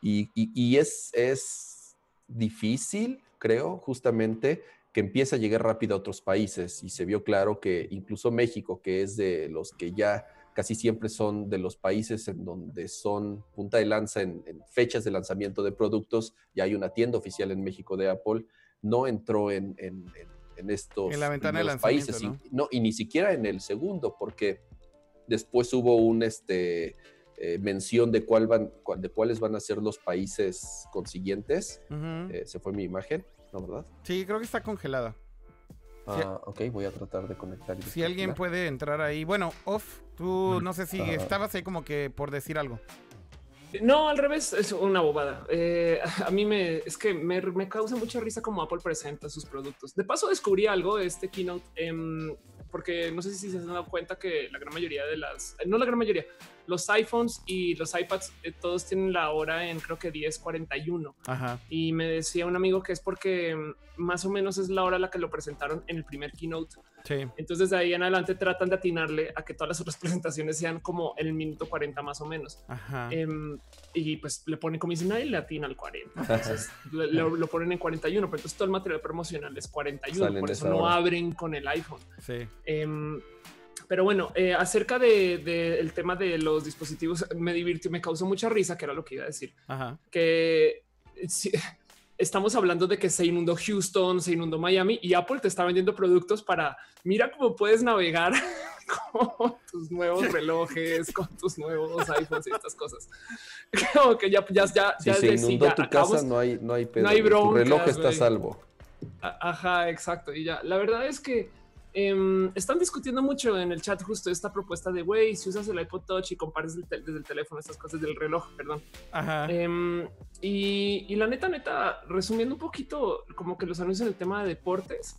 Y, y- y es, es difícil, creo, justamente que empiece a llegar rápido a otros países y se vio claro que incluso México, que es de los que ya casi siempre son de los países en donde son punta de lanza en, en fechas de lanzamiento de productos. Ya hay una tienda oficial en México de Apple. No entró en, en- en- en estos En la ventana de lanzamiento, países. ¿no? Y, no, y ni siquiera en el segundo, porque después hubo un este, eh, mención de, cuál van, de cuáles van a ser los países consiguientes. Eh, se fue mi imagen, ¿no verdad? Sí, creo que está congelada. Ah, ok, voy a tratar de conectar. y Si alguien puede entrar ahí. Bueno, off, tú no sé si Ah. estabas ahí como que por decir algo. No, al revés, es una bobada. Eh, a mí me es que me, me causa mucha risa como Apple presenta sus productos. De paso, descubrí algo de este keynote, em, porque no sé si se han dado cuenta que la gran mayoría de las, no la gran mayoría, los iPhones y los iPads, eh, todos tienen la hora en creo que 10:41. Ajá. Y me decía un amigo que es porque mm, más o menos es la hora a la que lo presentaron en el primer keynote. Sí. Entonces de ahí en adelante tratan de atinarle a que todas las otras presentaciones sean como el minuto 40 más o menos. Ajá. Em, y pues le ponen como dicen nadie le atina al 40. Entonces lo, lo ponen en 41, pero entonces todo el material promocional es 41. Salen por de eso no hora. abren con el iPhone. Sí. Em, pero bueno, eh, acerca del de, el tema de los dispositivos, me divirtió, me causó mucha risa, que era lo que iba a decir, Ajá. que si- estamos hablando de que se inundó Houston, se inundó Miami y Apple te está vendiendo productos para, mira cómo puedes navegar con tus nuevos relojes, con tus nuevos iPhones y estas cosas. Como que ya, ya, ya, Si ya se sí, inundó tu acabamos- casa, no hay, no hay pedo. no hay. Tu reloj está a salvo. Ajá, exacto. Y ya, la verdad es que em, están discutiendo mucho en el chat justo esta propuesta de, güey, si usas el iPod Touch y compartes el desde el teléfono estas cosas del reloj, perdón. Ajá. Em, y, y la neta, neta, resumiendo un poquito como que los anuncios en el tema de deportes,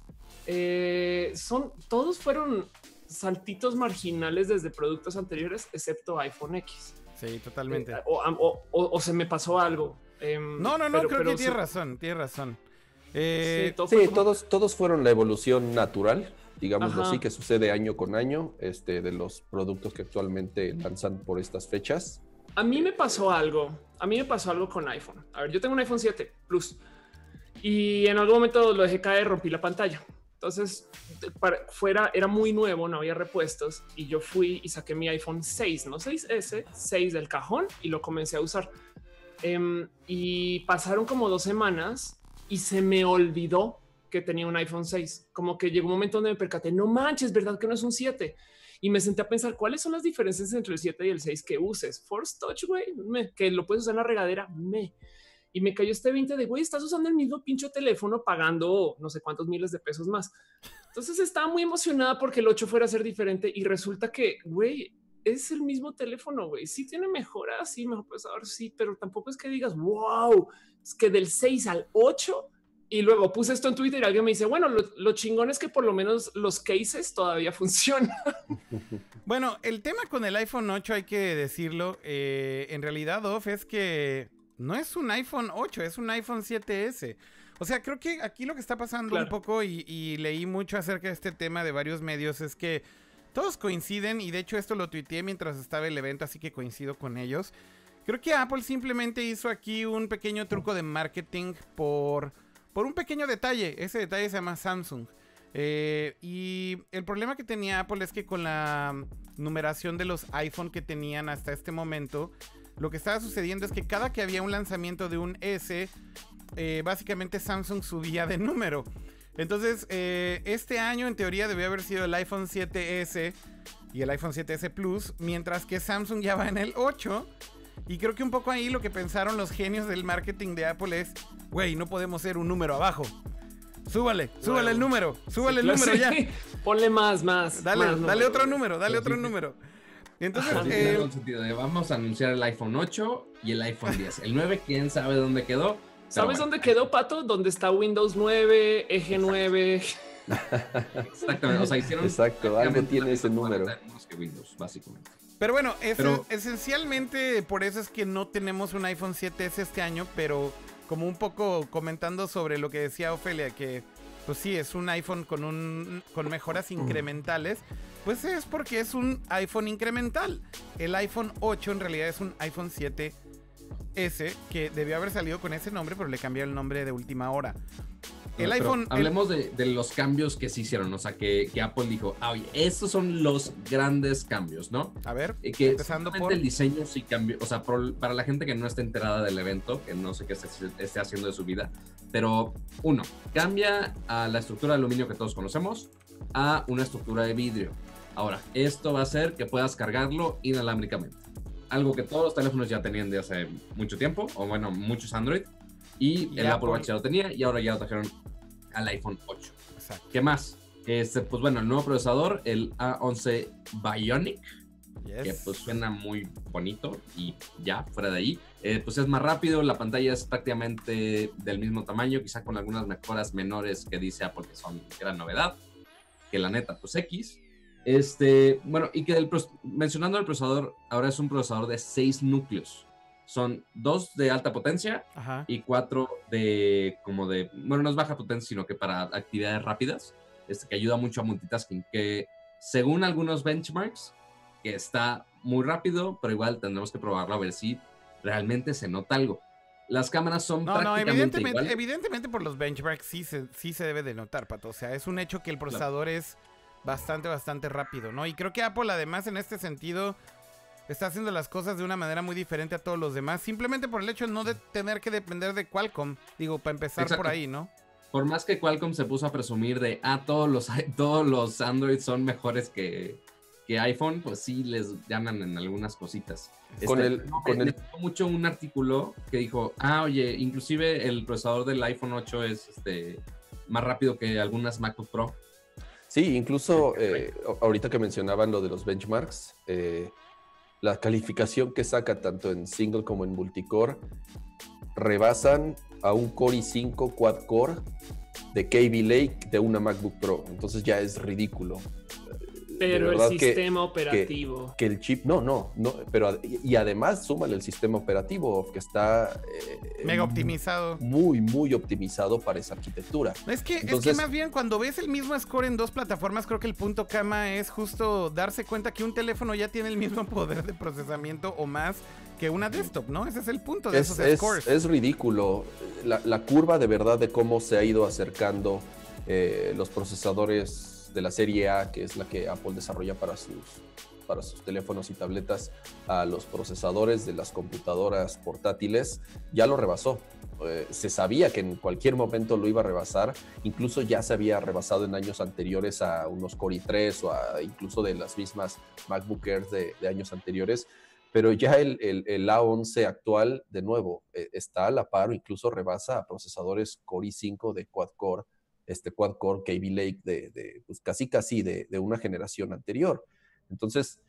eh, son, todos fueron saltitos marginales desde productos anteriores, excepto iPhone X. Sí, totalmente. Eh, o, o- o- o se me pasó algo. Em, No, no, no, pero- creo pero que tienes sí- razón, tienes razón. Eh, sí, todo Sí, como- todos, todos fueron la evolución natural, digámoslo Ajá. así, que sucede año con año este, de los productos que actualmente lanzan por estas fechas. A mí me pasó algo. A mí me pasó algo con iPhone. A ver, yo tengo un iPhone 7 Plus y en algún momento lo dejé caer, rompí la pantalla. Entonces, para, fuera era muy nuevo, no había repuestos y yo fui y saqué mi iPhone 6, no 6S, 6 del cajón y lo comencé a usar. Em, y pasaron como dos semanas y se me olvidó que tenía un iPhone 6. Como que llegó un momento donde me percaté, no manches, verdad que no es un 7 y me senté a pensar cuáles son las diferencias entre el 7 y el 6 que uses. Force Touch, güey, que lo puedes usar en la regadera, me. Y me cayó este 20 de, güey, estás usando el mismo pincho teléfono pagando no sé cuántos miles de pesos más. Entonces estaba muy emocionada porque el 8 fuera a ser diferente y resulta que, güey, es el mismo teléfono, güey. Sí tiene mejoras, sí, mejor procesador, sí, pero tampoco es que digas, wow, es que del 6 al 8 y luego puse esto en Twitter y alguien me dice, bueno, lo, chingón es que por lo menos los cases todavía funcionan. Bueno, el tema con el iPhone 8 hay que decirlo, eh, en realidad, Off, es que no es un iPhone 8, es un iPhone 7S. O sea, creo que aquí lo que está pasando un poco y, y, leí mucho acerca de este tema de varios medios es que todos coinciden y de hecho esto lo tuiteé mientras estaba el evento, así que coincido con ellos. Creo que Apple simplemente hizo aquí un pequeño truco de marketing por por un pequeño detalle. Ese detalle se llama Samsung. Eh, y el problema que tenía Apple es que con la numeración de los iPhone que tenían hasta este momento, lo que estaba sucediendo es que cada que había un lanzamiento de un S, eh, básicamente Samsung subía de número. Entonces, eh, este año en teoría debió haber sido el iPhone 7S y el iPhone 7S Plus, mientras que Samsung ya va en el 8 y creo que un poco ahí lo que pensaron los genios del marketing de Apple es, güey, no podemos ser un número abajo. Súbale, súbale el número, súbale el número ya. Ponle más, más. Dale, dale otro número, dale otro número. Entonces, eh, vamos a anunciar el iPhone 8 y el iPhone 10. El 9, quién sabe dónde quedó. ¿Sabes dónde quedó, Pato? ¿Dónde está Windows 9, Eje 9? Exactamente, o sea, hicieron. Exacto, algo tiene ese número. Que Windows, básicamente. Pero bueno, esencialmente por eso es que no tenemos un iPhone 7S este año, pero como un poco comentando sobre lo que decía Ofelia, que pues sí, es un iPhone con, un, con mejoras mm. incrementales, pues es porque es un iPhone incremental. El iPhone 8 en realidad es un iPhone 7S que debió haber salido con ese nombre, pero le cambió el nombre de última hora. El iPhone. Hablemos De, los cambios que se hicieron, o sea, que, Apple dijo, ah, oye, estos son los grandes cambios, ¿no? A ver, eh, que empezando por. El diseño sí cambió, o sea, para la gente que no está enterada del evento, que no sé qué esté, haciendo de su vida, pero uno, cambia a la estructura de aluminio que todos conocemos a una estructura de vidrio. Ahora, esto va a hacer que puedas cargarlo inalámbricamente. Algo que todos los teléfonos ya tenían de hace mucho tiempo, o bueno, muchos Android y, el Apple Watch ya lo tenía y ahora ya lo trajeron al iPhone 8. Exacto. ¿Qué más? Este, pues bueno, el nuevo procesador, el A11 Bionic, que pues suena muy bonito y ya, fuera de ahí. Eh, pues es más rápido, la pantalla es prácticamente del mismo tamaño, quizá con algunas mejoras menores que dice Apple que son gran novedad, que la neta, pues X. Este, bueno, y que el, mencionando el procesador, ahora es un procesador de 6 núcleos son dos de alta potencia y cuatro de como de, bueno, no es baja potencia, sino que para actividades rápidas, este, que ayuda mucho a multitasking, que según algunos benchmarks, que está muy rápido, pero igual tendremos que probarlo a ver si realmente se nota algo. Las cámaras son no, prácticamente no, evidentemente, evidentemente por los benchmarks sí se, sí se debe de notar, Pato. O sea, es un hecho que el procesador es bastante, bastante rápido, ¿no? Y creo que Apple además en este sentido está haciendo las cosas de una manera muy diferente a todos los demás, simplemente por el hecho de no de tener que depender de Qualcomm, digo, para empezar por ahí, ¿no? Por más que Qualcomm se puso a presumir de, ah, todos los, todos los Android son mejores que, que iPhone, pues sí les ganan en algunas cositas. Con este, el, con el... mucho un artículo que dijo, ah, oye, inclusive el procesador del iPhone 8 es este, más rápido que algunas MacBook Pro. Sí, incluso eh, ahorita que mencionaban lo de los benchmarks, eh, la calificación que saca tanto en single como en multicore rebasan a un Core i5 quad core de KB Lake de una MacBook Pro. Entonces ya es ridículo. Pero el sistema operativo. Que, el chip, no, no, no, pero y, además súmale el sistema operativo que está eh, mega optimizado. Muy, muy optimizado para esa arquitectura. Es que, es que más bien cuando ves el mismo score en dos plataformas, creo que el punto cama es justo darse cuenta que un teléfono ya tiene el mismo poder de procesamiento o más que una desktop, ¿no? Ese es el punto de esos scores. Es ridículo la, curva de verdad de cómo se ha ido acercando eh, los procesadores de la serie A, que es la que Apple desarrolla para sus, para sus teléfonos y tabletas, a los procesadores de las computadoras portátiles, ya lo rebasó. Eh, se sabía que en cualquier momento lo iba a rebasar, incluso ya se había rebasado en años anteriores a unos Core i3 o a incluso de las mismas MacBook Air de, años anteriores, pero ya el, el, A11 actual, de nuevo, eh, está a la par o incluso rebasa a procesadores Core i5 de quad core este quad core KB Lake de, pues casi casi de, una generación anterior. Entonces,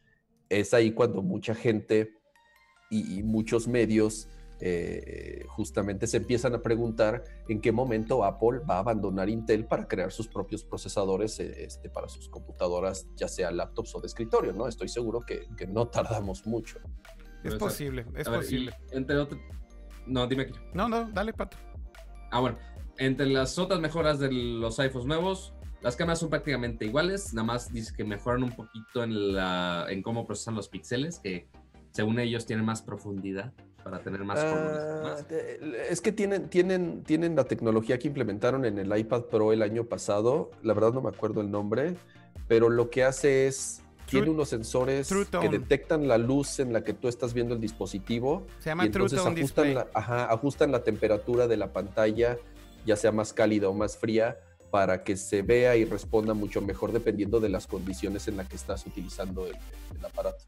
es ahí cuando mucha gente y, y muchos medios eh, justamente se empiezan a preguntar en qué momento Apple va a abandonar Intel para crear sus propios procesadores eh, este, para sus computadoras, ya sea laptops o de escritorio, ¿no? Estoy seguro que, que no tardamos mucho. Es posible, es A ver, posible. y entre otras. No, dime aquí. No, no, dale, Pato. Ah, bueno. Entre las otras mejoras de los iPhones nuevos, las cámaras son prácticamente iguales. Nada más dice que mejoran un poquito en, la, en cómo procesan los píxeles, que según ellos tienen más profundidad para tener más. Ah, más. de- es que tienen, tienen, tienen la tecnología que implementaron en el iPad Pro el año pasado. La verdad no me acuerdo el nombre, pero lo que hace es tiene unos sensores que detectan la luz en la que tú estás viendo el dispositivo Se llama y True entonces Tone ajustan la, ajá, ajustan la temperatura de la pantalla, ya sea más cálida o más fría, para que se vea y responda mucho mejor dependiendo de las condiciones en las que estás utilizando el, el aparato.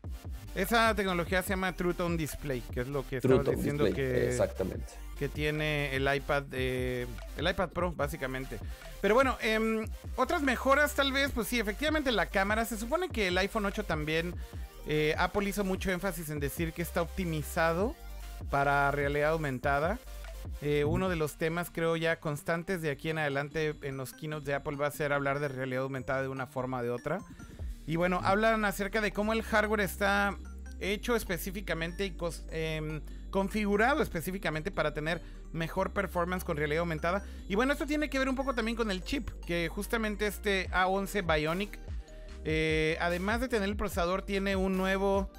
Esa tecnología se llama True Tone Display, que es lo que estaba diciendo Display, que, Exactamente. que tiene el iPad, eh, el iPad Pro, básicamente. Pero bueno, em, otras mejoras tal vez, pues sí, efectivamente la cámara. Se supone que el iPhone 8 también, eh, Apple hizo mucho énfasis en decir que está optimizado para realidad aumentada. Eh, uno de los temas, creo ya constantes de aquí en adelante en los keynotes de Apple va a ser hablar de realidad aumentada de una forma o de otra. Y bueno, hablan acerca de cómo el hardware está hecho específicamente y em, configurado específicamente para tener mejor performance con realidad aumentada. Y bueno, esto tiene que ver un poco también con el chip, que justamente este A11 Bionic, eh, además de tener el procesador, tiene un nuevo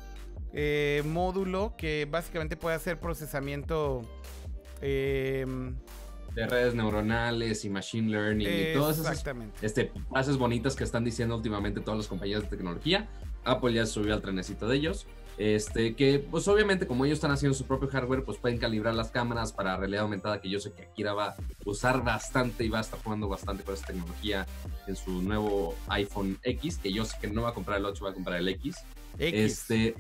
eh, módulo que básicamente puede hacer procesamiento. Em, De redes neuronales y machine learning y todas esas este, frases bonitas que están diciendo últimamente todas las compañías de tecnología. Apple ya subió al trenecito de ellos. Este, que pues obviamente como ellos están haciendo su propio hardware, pues pueden calibrar las cámaras para realidad aumentada, que yo sé que Akira va a usar bastante y va a estar jugando bastante con esa tecnología en su nuevo iPhone X, que yo sé que no va a comprar el 8, va a comprar el X. X. Este,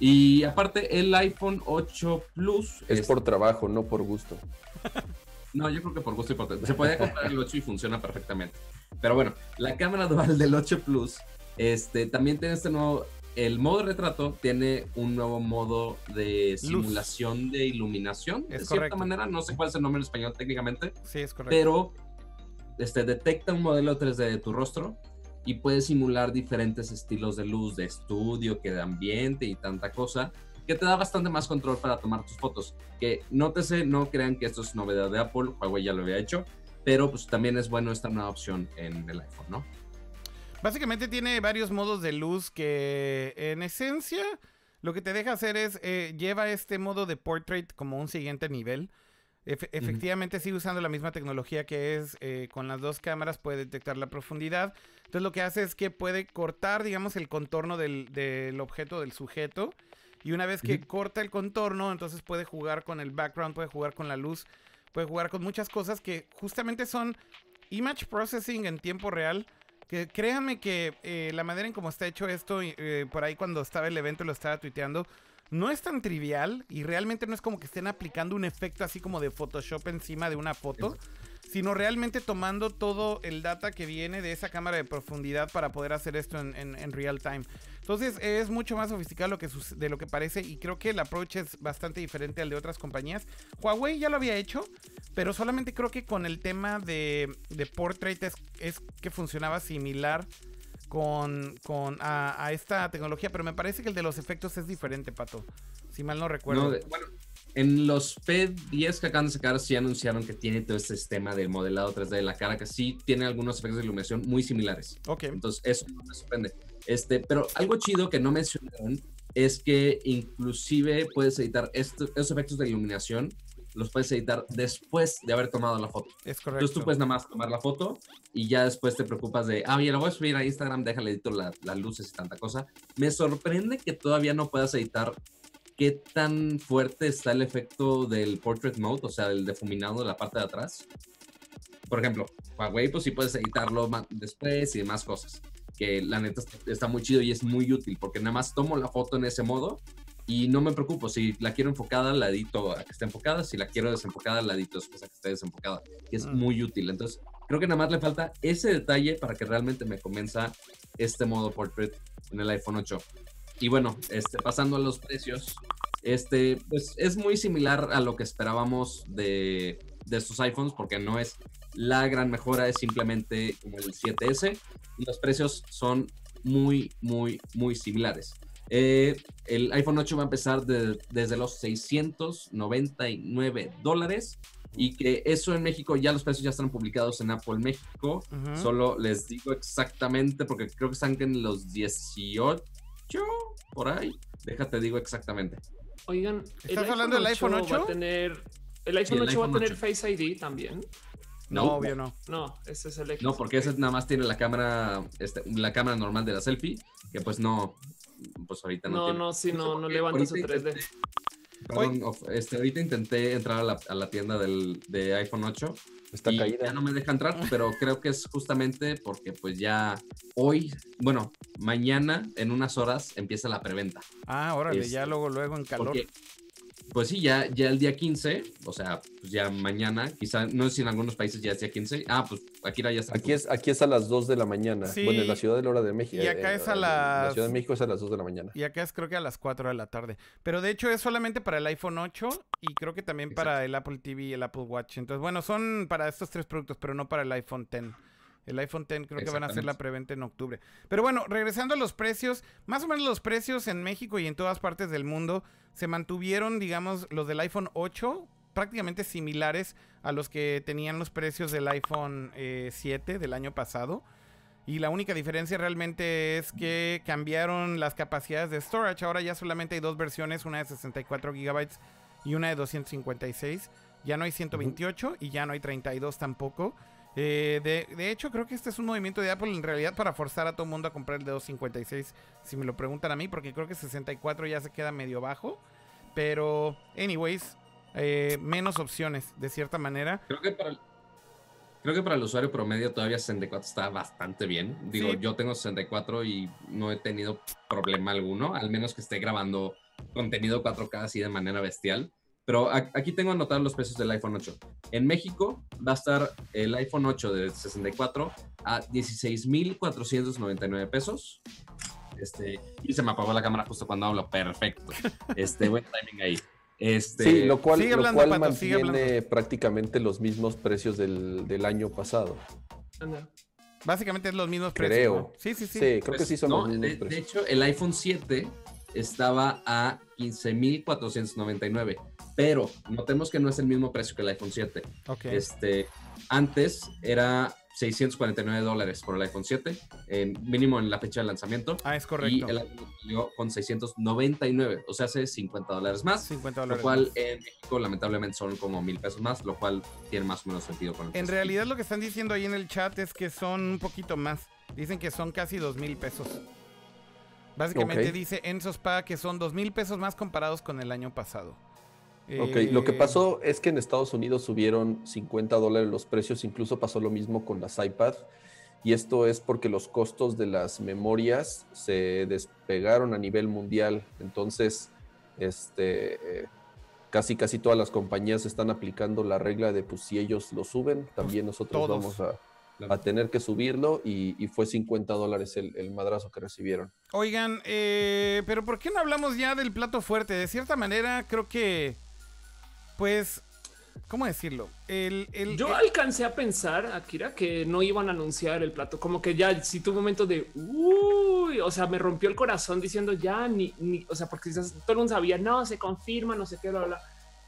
y aparte el iPhone 8 Plus Es por trabajo, no por gusto. no, yo creo que por gusto y por... Se podía comprar el 8 y funciona perfectamente. Pero bueno, la cámara dual del 8 Plus este, también tiene este nuevo... El modo retrato tiene un nuevo modo de simulación de iluminación. de cierta correcto. manera, no sé cuál es el nombre en español técnicamente, Sí, es correcto. pero este, detecta un modelo 3D de tu rostro y puede simular diferentes estilos de luz, de estudio, que de ambiente y tanta cosa, que te da bastante más control para tomar tus fotos. Que nótese, no crean que esto es novedad de Apple, Huawei ya lo había hecho, pero pues también es bueno esta nueva opción en el iPhone, ¿no? Básicamente tiene varios modos de luz que en esencia lo que te deja hacer es eh, lleva este modo de portrait como un siguiente nivel. Efe- efectivamente sigue usando la misma tecnología que es eh, con las dos cámaras puede detectar la profundidad. Entonces lo que hace es que puede cortar, digamos, el contorno del, del objeto, del sujeto. Y una vez que corta el contorno, entonces puede jugar con el background, puede jugar con la luz, puede jugar con muchas cosas que justamente son image processing en tiempo real. Que créanme que eh, la manera en cómo está hecho esto, eh, por ahí cuando estaba el evento lo estaba tuiteando, no es tan trivial y realmente no es como que estén aplicando un efecto así como de Photoshop encima de una foto, sino realmente tomando todo el data que viene de esa cámara de profundidad para poder hacer esto en, en- en real time. Entonces es mucho más sofisticado lo que de lo que parece y creo que el approach es bastante diferente al de otras compañías. Huawei ya lo había hecho, pero solamente creo que con el tema de, de portrait es, es que funcionaba similar con, con a, a esta tecnología, pero me parece que el de los efectos es diferente, Pato. Si mal no recuerdo. No, de- bueno, en los P10 que acaban de sacar, sí anunciaron que tiene todo este sistema del modelado 3D de la cara, que sí tiene algunos efectos de iluminación muy similares. ok. Entonces, eso no me sorprende. Este, pero algo chido que no mencionaron es que inclusive puedes editar estos, esos efectos de iluminación, los puedes editar después de haber tomado la foto. Es correcto. Entonces tú puedes nada más tomar la foto y ya después te preocupas de, ah, oye, la voy a subir a Instagram, déjale editar la- las luces y tanta cosa. Me sorprende que todavía no puedas editar qué tan fuerte está el efecto del portrait mode, o sea, el difuminado de la parte de atrás. Por ejemplo, Huawei, pues sí puedes editarlo después y demás cosas. Que la neta está muy chido y es muy útil porque nada más tomo la foto en ese modo y no me preocupo. Si la quiero enfocada, la edito a que esté enfocada. Si la quiero desenfocada, la edito después a que esté desenfocada. Que es Mm. muy útil. Entonces, creo que nada más le falta ese detalle para que realmente me convenza este modo portrait en el iPhone 8. Y bueno, este, pasando a los precios, este, pues es muy similar a lo que esperábamos de, de estos iPhones, porque no es la gran mejora, es simplemente como el 7S y los precios son muy, muy, muy similares. Eh, el iPhone 8 va a empezar de- desde los 699 dólares y que eso en México ya los precios ya están publicados en Apple México. Solo les digo exactamente porque creo que están en los 18 por ahí. Déjate digo exactamente. Oigan, ¿Estás hablando del iPhone Va 8? a tener, el iPhone el 8 va a tener 8. Face ID también. No, No, obvio no. No, ese es el X. No, porque ese nada más tiene la cámara, este, la cámara normal de la selfie, que pues no, pues ahorita no. No, tiene. no, sí, no, no porque levanta su ahorita 3D. intenté- Perdón, of- este, ahorita intenté entrar a la, a la tienda del, de iPhone 8 Está y caída. ya no me deja entrar, pero creo que es justamente porque pues ya hoy, bueno, mañana en unas horas empieza la preventa. Ah, órale, Este, ya luego, luego en calor. Porque, pues sí, ya, ya el día 15, o sea, pues ya mañana, quizá, no sé si en algunos países ya es día 15. Ah, pues aquí ya está. Aquí es, aquí es a las 2 de la mañana. Sí. Bueno, en la ciudad de la hora de México. Y acá es a La las- Ciudad de México es a las 2 de la mañana. Y acá es creo que a las 4 de la tarde. Pero de hecho es solamente para el iPhone 8 y creo que también para el Apple TV y el Apple Watch. Entonces, bueno, son para estos tres productos, pero no para el iPhone X. El iPhone X creo que van a hacer la preventa en octubre. Pero bueno, regresando a los precios, más o menos los precios en México y en todas partes del mundo se mantuvieron, digamos, los del iPhone 8 prácticamente similares a los que tenían los precios del iPhone eh, 7 del año pasado. Y la única diferencia realmente es que cambiaron las capacidades de storage. Ahora ya solamente hay dos versiones, una de 64 GB y una de 256. Ya no hay 128 y ya no hay 32 tampoco. Eh, de, de hecho, creo que este es un movimiento de Apple en realidad para forzar a todo el mundo a comprar el de 256, si me lo preguntan a mí, porque creo que 64 ya se queda medio bajo. Pero, anyways, eh, menos opciones, de cierta manera. Creo que para el, creo que para el usuario promedio todavía 64 está bastante bien. Digo, Sí. yo tengo 64 y no he tenido problema alguno, al menos que esté grabando contenido 4K así de manera bestial. Pero aquí tengo anotados los precios del iPhone 8. En México va a estar el iPhone 8 de 64 a 16,499 pesos. Este, y se me apagó la cámara justo cuando hablo. Perfecto. Este, buen timing ahí. Este, Sí, lo cual, Sigue lo cual Pato, sigue mantiene prácticamente los mismos precios del, del año pasado. Anda. Básicamente es los mismos precios. Creo. ¿no? Sí, sí, sí. Sí, creo que Pues, sí son no, los mismos de, de precios. hecho, el iPhone 7 estaba a 15,499, pero notemos que no es el mismo precio que el iPhone 7. Ok. Este, antes era 649 dólares por el iPhone 7, en, mínimo en la fecha de lanzamiento. Ah, es Y correcto. el iPhone salió con 699, o sea, hace 50 dólares más. 50 Lo dólares. cual más. en México lamentablemente son como mil pesos más, lo cual tiene más o menos sentido con el En realidad lo que están diciendo ahí en el chat es que son un poquito más. Dicen que son casi dos mil pesos. Básicamente Ok. dice Enzo Spa que son dos mil pesos más comparados con el año pasado. Ok, lo que Eh, pasó es que en Estados Unidos subieron 50 dólares los precios, incluso pasó lo mismo con las iPad. Y esto es porque los costos de las memorias se despegaron a nivel mundial. Entonces, este, eh, casi casi todas las compañías están aplicando la regla de pues si ellos lo suben, también nosotros todos. vamos a. a tener que subirlo. Y, y fue 50 dólares el, el madrazo que recibieron. Oigan, eh, pero ¿por qué no hablamos ya del plato fuerte? De cierta manera creo que, pues, ¿cómo decirlo? El, el- Yo el- alcancé a pensar, Akira, que no iban a anunciar el plato. Como que ya sí tuvo un momento de uy, o sea, me rompió el corazón diciendo ya ni, ni o sea, porque quizás todo el mundo sabía, no se confirma, no sé qué, bla, bla.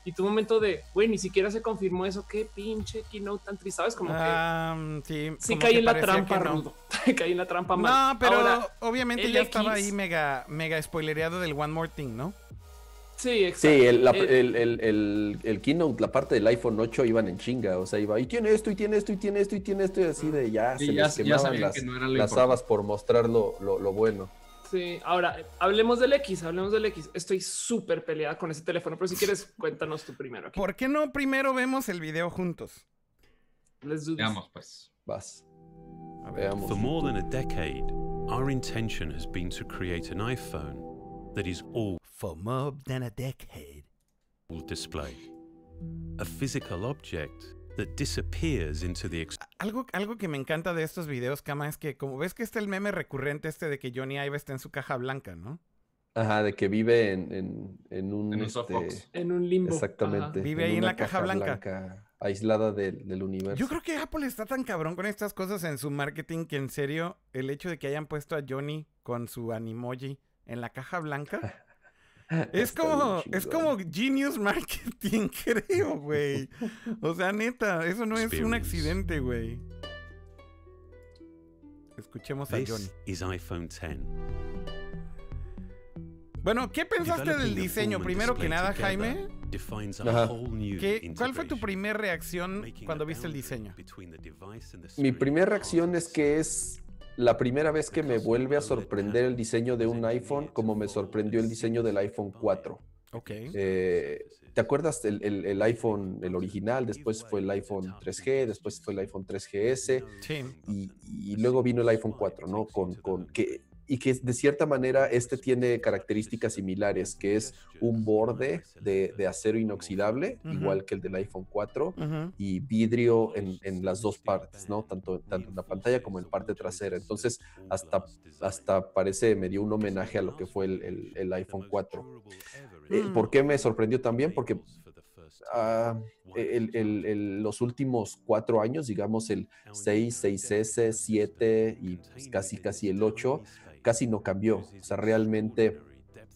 Y un momento de güey, ni siquiera se confirmó eso. Qué pinche keynote tan triste, sabes? Como que sí, sí como caí que en la trampa, que no. rudo. caí en la trampa mal. No, pero Ahora, obviamente ya estaba ahí mega, mega spoilereado del One More Thing, ¿no? sí, exacto. Sí, el, la- Eh, el, el- el- el keynote, la parte del iPhone 8 iban en chinga, o sea, iba, y tiene esto, y tiene esto, y tiene esto, y tiene esto, y así de ya Sí, se ya- les quemaban las, que no las habas por mostrar lo, lo- lo bueno. Sí, ahora hablemos del X, hablemos del X. Estoy súper peleada con ese teléfono, pero si quieres, cuéntanos tú primero. Aquí. ¿Por qué no primero vemos el video juntos? Let's do this. Veamos, pues. Vas, A ver. veamos. For more than a decade, our intention has been to create an iPhone that is all For more than a decade. display. A physical object that disappears into the Algo, algo que me encanta de estos videos, Kama, es que como ves que está el meme recurrente este de que Johnny Ive está en su caja blanca, ¿no? Ajá, de que vive en, en, en un... En un este, softbox. En un limbo. Exactamente. Vive ahí en la caja blanca. aislada del, del universo. Yo creo que Apple está tan cabrón con estas cosas en su marketing que en serio el hecho de que hayan puesto a Johnny con su animoji en la caja blanca es Está como es como genius marketing, creo, güey. O sea, neta, eso no es un accidente, güey. Escuchemos a Johnny. This is iPhone 10. Bueno, ¿qué pensaste del diseño? Primero que nada, Jaime, ¿qué- ¿cuál fue tu primera reacción cuando viste el diseño? Mi primera reacción es que es la primera vez que me vuelve a sorprender el diseño de un iPhone como me sorprendió el diseño del iPhone 4. Ok. Eh, ¿Te acuerdas el, el- el iPhone, el original? Después fue el iPhone 3G, después fue el iPhone 3GS Sí. y, y luego vino el iPhone 4, ¿no? Con, con que, y que de cierta manera este tiene características similares, que es un borde de, de acero inoxidable, igual que el del iPhone 4, Ujú. y vidrio en, en las dos partes, ¿no? Tanto, tanto en la pantalla como en la parte trasera. Entonces, hasta, hasta parece, me dio un homenaje a lo que fue el, el- el iPhone 4. Eh, Mm. ¿Por qué me sorprendió también? Porque ah, el- el- el- los últimos cuatro años, digamos el 6, 6S, 7 y pues, casi casi el 8, casi no cambió. O sea, realmente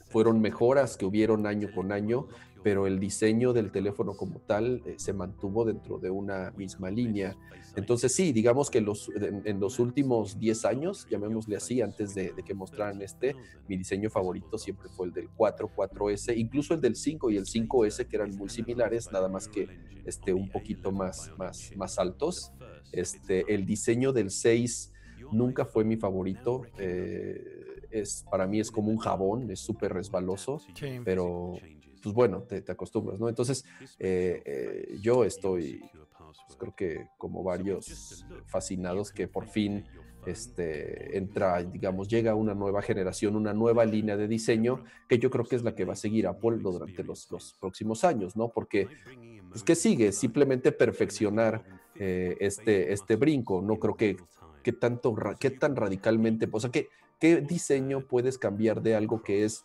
fueron mejoras que hubieron año con año, pero el diseño del teléfono como tal eh, se mantuvo dentro de una misma línea. Entonces sí, digamos que los, en, en los últimos 10 años, llamémosle así, antes de, de que mostraran este, mi diseño favorito siempre fue el del 4, 4S, incluso el del 5 y el 5S que eran muy similares, nada más que este, un poquito más, más, más altos. Este, el diseño del 6 nunca fue mi favorito. eh, es, para mí es como un jabón, es súper resbaloso, pero pues bueno, te, te acostumbras, ¿no? Entonces, eh, eh, yo estoy, pues, creo que como varios fascinados que por fin este, entra, digamos, llega una nueva generación, una nueva línea de diseño, que yo creo que es la que va a seguir Apple durante los, los próximos años, ¿no? Porque, pues, ¿qué sigue? Simplemente perfeccionar eh, este, este brinco. No creo que, que tanto, qué tan radicalmente, o sea, ¿qué, ¿qué diseño puedes cambiar de algo que es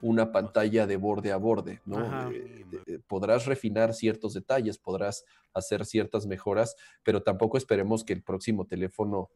una pantalla de borde a borde, ¿no? Eh, eh, podrás refinar ciertos detalles, podrás hacer ciertas mejoras, pero tampoco esperemos que el próximo teléfono,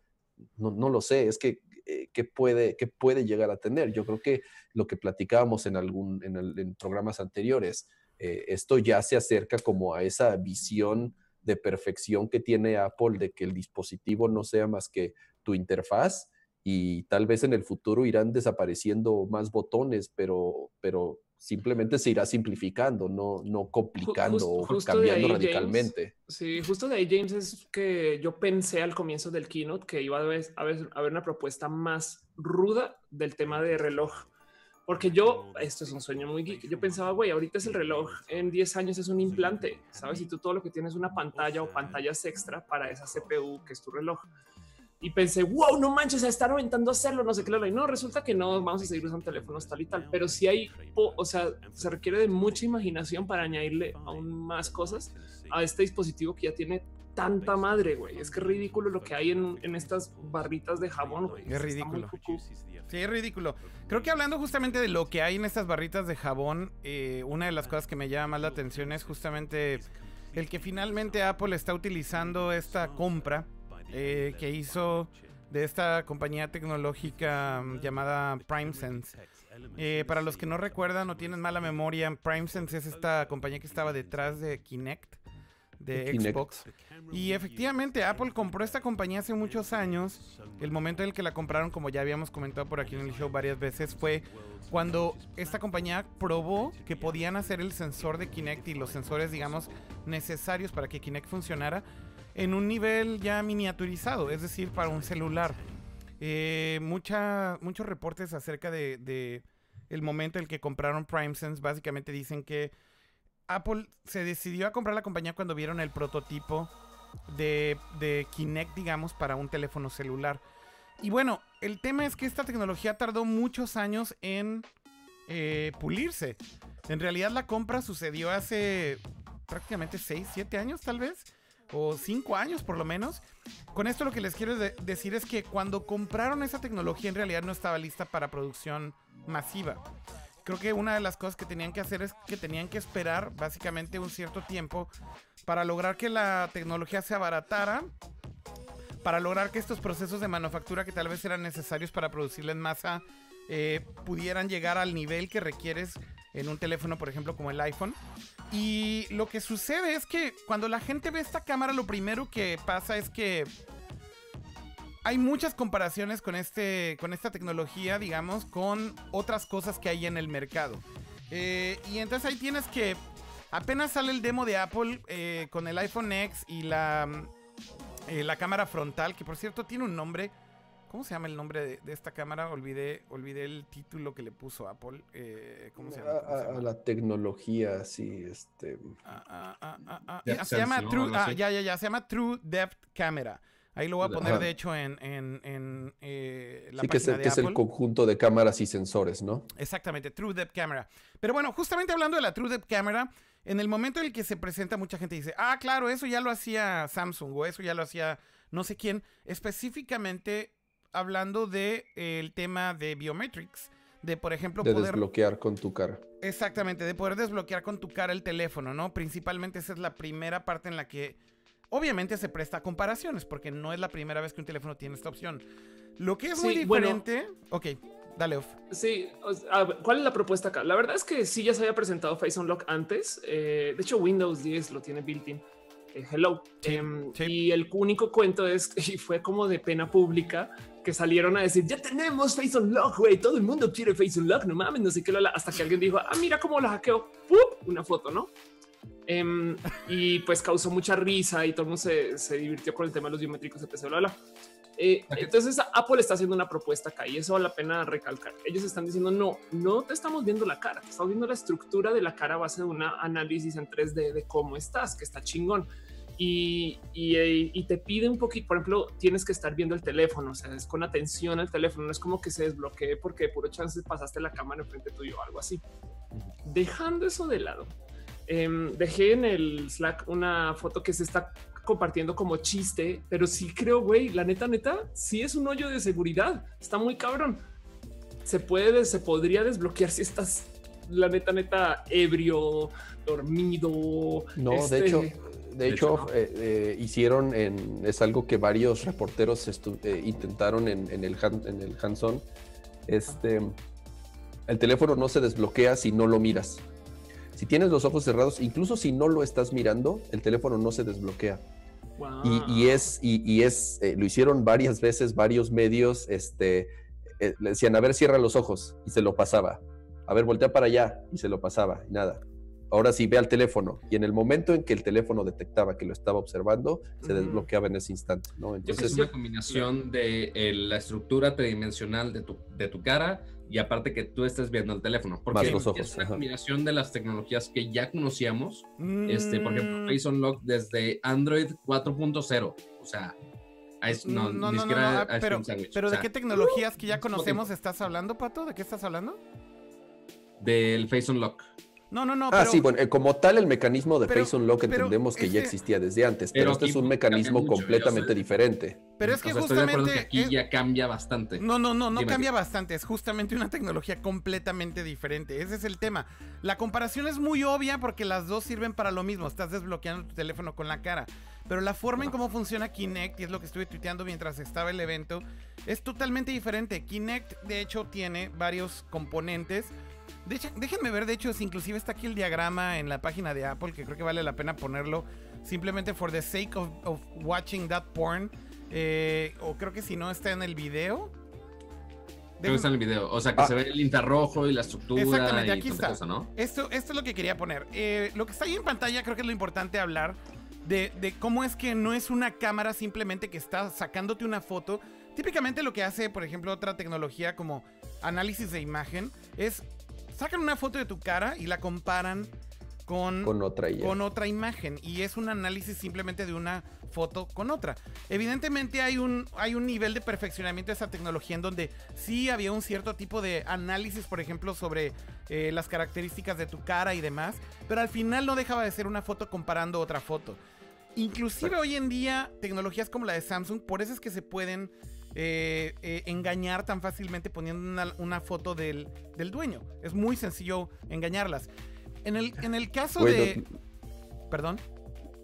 no, no lo sé, es que eh, ¿qué puede, qué puede llegar a tener. Yo creo que lo que platicábamos en, algún, en, el- en programas anteriores, eh, esto ya se acerca como a esa visión de perfección que tiene Apple de que el dispositivo no sea más que tu interfaz y tal vez en el futuro irán desapareciendo más botones, pero, pero simplemente se irá simplificando, no, no complicando o cambiando ahí, radicalmente. Sí, justo de ahí, James, es que yo pensé al comienzo del keynote que iba haber- a haber una propuesta más ruda del tema de reloj. Porque yo, esto es un sueño muy geek, yo pensaba, güey, ahorita es el reloj, en 10 años es un implante, ¿sabes? Y tú todo lo que tienes es una pantalla o pantallas extra para esa CPU que es tu reloj. Y pensé, wow, no manches, están aventando a hacerlo, no sé qué. Y no, resulta que no, vamos a seguir usando teléfonos tal y tal. Pero sí hay, o sea, se requiere de mucha imaginación para añadirle aún más cosas a este dispositivo que ya tiene tanta madre, güey. Es que es ridículo lo que hay en, en estas barritas de jabón, güey. Es ridículo. Sí, es ridículo. Creo que hablando justamente de lo que hay en estas barritas de jabón, eh, una de las cosas que me llama más la atención es justamente el que finalmente Apple está utilizando esta compra eh, que hizo de esta compañía tecnológica mm, llamada PrimeSense. Eh, para los que no recuerdan o tienen mala memoria, PrimeSense es esta compañía que estaba detrás de Kinect, de. Xbox. Y efectivamente, Apple compró esta compañía hace muchos años. El momento en el que la compraron, como ya habíamos comentado por aquí en el show varias veces, fue cuando esta compañía probó que podían hacer el sensor de Kinect y los sensores, digamos, necesarios para que Kinect funcionara en un nivel ya miniaturizado, es decir, para un celular. Eh, mucha- muchos reportes acerca de, de el momento en el que compraron PrimeSense básicamente dicen que Apple se decidió a comprar la compañía cuando vieron el prototipo de, Kinect, digamos, para un teléfono celular. Y bueno, el tema es que esta tecnología tardó muchos años en eh, pulirse. En realidad la compra sucedió hace prácticamente 6, 7 años tal vez, o 5 años por lo menos. Con esto lo que les quiero de- decir es que cuando compraron esa tecnología en realidad no estaba lista para producción masiva. Creo que una de las cosas que tenían que hacer es que tenían que esperar básicamente un cierto tiempo para lograr que la tecnología se abaratara, para lograr que estos procesos de manufactura que tal vez eran necesarios para producirla en masa eh, pudieran llegar al nivel que requieres en un teléfono, por ejemplo, como el iPhone. Y lo que sucede es que cuando la gente ve esta cámara, lo primero que pasa es que hay muchas comparaciones con, este, con esta tecnología, digamos, con otras cosas que hay en el mercado. Eh, y entonces ahí tienes que, apenas sale el demo de Apple eh, con el iPhone X y la, eh, la cámara frontal, que por cierto tiene un nombre. ¿Cómo se llama el nombre de, de esta cámara? Olvidé, olvidé el título que le puso Apple. Eh, ¿Cómo se llama? ¿Cómo se A, a- llama? a la tecnología, sí, este. Ah, ah, ah, ah, ah. Ah, se llama ¿no? True. Algo Ah, así. ya, ya, ya. Se llama True Depth Camera. Ahí lo voy a poner, Ajá. de hecho, en, en, en, eh, la Sí, que es, el, de que es el Apple. conjunto de cámaras y sensores, ¿no? Exactamente, True Depth Camera. Pero bueno, justamente hablando de la True Depth Camera, en el momento en el que se presenta, mucha gente dice, ah, claro, eso ya lo hacía Samsung o eso ya lo hacía no sé quién. Específicamente hablando del tema de biometrics. De, por ejemplo, De poder... desbloquear con tu cara. Exactamente, de poder desbloquear con tu cara el teléfono, ¿no? Principalmente esa es la primera parte en la que obviamente se presta a comparaciones, porque no es la primera vez que un teléfono tiene esta opción. Lo que es muy Sí, bueno. diferente... Ok, dale off. Sí, o sea, a ver, ¿cuál es la propuesta acá? La verdad es que sí ya se había presentado Face Unlock antes. eh, de hecho, Windows 10 lo tiene built-in. eh, hello. Sí, sí. Y el único cuento es, y fue como de pena pública, que salieron a decir, ya tenemos Face Unlock, güey, todo el mundo quiere Face Unlock, no mames, no sé qué, la, la", hasta que alguien dijo, ah, mira cómo la hackeo, ¡Pup! una foto, ¿no? Em, y pues causó mucha risa y todo el mundo se, se divirtió con el tema de los biométricos, etc. Bla, bla. Eh, entonces Apple está haciendo una propuesta acá y eso vale la pena recalcar. Ellos están diciendo no, no te estamos viendo la cara, te estamos viendo la estructura de la cara a base de un análisis en 3D de cómo estás, que está chingón. Y, y, eh, y te pide un poquito, por ejemplo, tienes que estar viendo el teléfono, o sea, es con atención al teléfono, no es como que se desbloquee porque de puro chance pasaste la cámara enfrente tuyo o algo así. Dejando eso de lado, em, dejé en el Slack una foto que se está compartiendo como chiste, pero sí creo, güey, la neta, neta, sí es un hoyo de seguridad. Está muy cabrón. Se puede, se podría desbloquear si estás, la neta, neta, ebrio, dormido. No, este, de hecho, de hecho, hecho, no. eh, eh, hicieron en, es algo que varios reporteros estu- eh, intentaron en, en el hand- en el hands-on. Este, el teléfono no se desbloquea si no lo miras. Si tienes los ojos cerrados, incluso si no lo estás mirando, el teléfono no se desbloquea. wow. Y, y es, y, y es, eh, lo hicieron varias veces, varios medios, este, eh, le decían, a ver, cierra los ojos, y se lo pasaba. A ver, voltea para allá, y se lo pasaba, y nada. Ahora sí, ve al teléfono, y en el momento en que el teléfono detectaba que lo estaba observando, se desbloqueaba en ese instante, ¿no? Creo que es Entonces, una combinación de eh, la estructura tridimensional de tu, de tu cara y aparte que tú estés viendo el teléfono. Porque Más los ojos, es una ajá. combinación de las tecnologías que ya conocíamos. Este, por ejemplo, Mm, Face Unlock desde Android 4.0 O sea, es, no, no, ni no, no, siquiera no, Ice Cream pero, Sandwich. pero O ¿de qué tecnologías que ya conocemos estás hablando, Pato? ¿De qué estás hablando? Del Face Unlock. No, no, no. ah, pero- sí, bueno, eh, como tal, el mecanismo de pero- Face Unlock pero entendemos que ya este- existía desde antes, pero, Pero este es un mecanismo mucho, yo completamente diferente. Pero es que O sea, estoy de justamente... que aquí es- ya cambia bastante. No, no, no, no Dime. cambia bastante. Es justamente una tecnología completamente diferente. Ese es el tema. La comparación es muy obvia porque las dos sirven para lo mismo. Estás desbloqueando tu teléfono con la cara. Pero la forma en cómo funciona Kinect, y es lo que estuve tuiteando mientras estaba el evento, es totalmente diferente. Kinect, de hecho, tiene varios componentes. De hecho, déjenme ver, de hecho, si inclusive está aquí el diagrama en la página de Apple, que creo que vale la pena ponerlo simplemente for the sake of, of watching that porn. Eh, o creo que si no está en el video. Creo que está en el video. O sea, que Ah. se ve el infrarrojo y la estructura. Exactamente, aquí está. cosa, ¿no? Esto, esto es lo que quería poner. Eh, lo que está ahí en pantalla creo que es lo importante hablar de, de cómo es que no es una cámara simplemente que está sacándote una foto. Típicamente lo que hace, por ejemplo, otra tecnología como análisis de imagen es sacan una foto de tu cara y la comparan con, Con otra y ya. con otra imagen y es un análisis simplemente de una foto con otra. Evidentemente hay un, hay un nivel de perfeccionamiento de esa tecnología en donde sí había un cierto tipo de análisis, por ejemplo, sobre eh, las características de tu cara y demás, pero al final no dejaba de ser una foto comparando otra foto. Inclusive hoy en día tecnologías como la de Samsung, por eso es que se pueden eh, eh, engañar tan fácilmente poniendo una, una foto del, del dueño. Es muy sencillo engañarlas. En el, en el caso de... Perdón.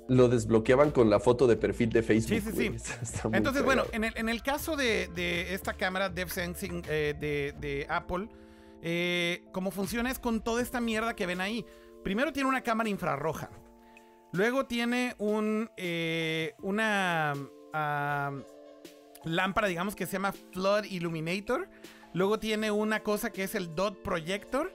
Lo desbloqueaban con la foto de perfil de Facebook. Sí, sí, sí. Está- está muy Entonces, bueno, en el, en el caso de, de esta cámara Depth Sensing eh, de, de Apple, eh, como funciona es con toda esta mierda que ven ahí. Primero tiene una cámara infrarroja. Luego tiene un, eh, una lámpara, digamos, que se llama Flood Illuminator. Luego tiene una cosa que es el Dot Projector.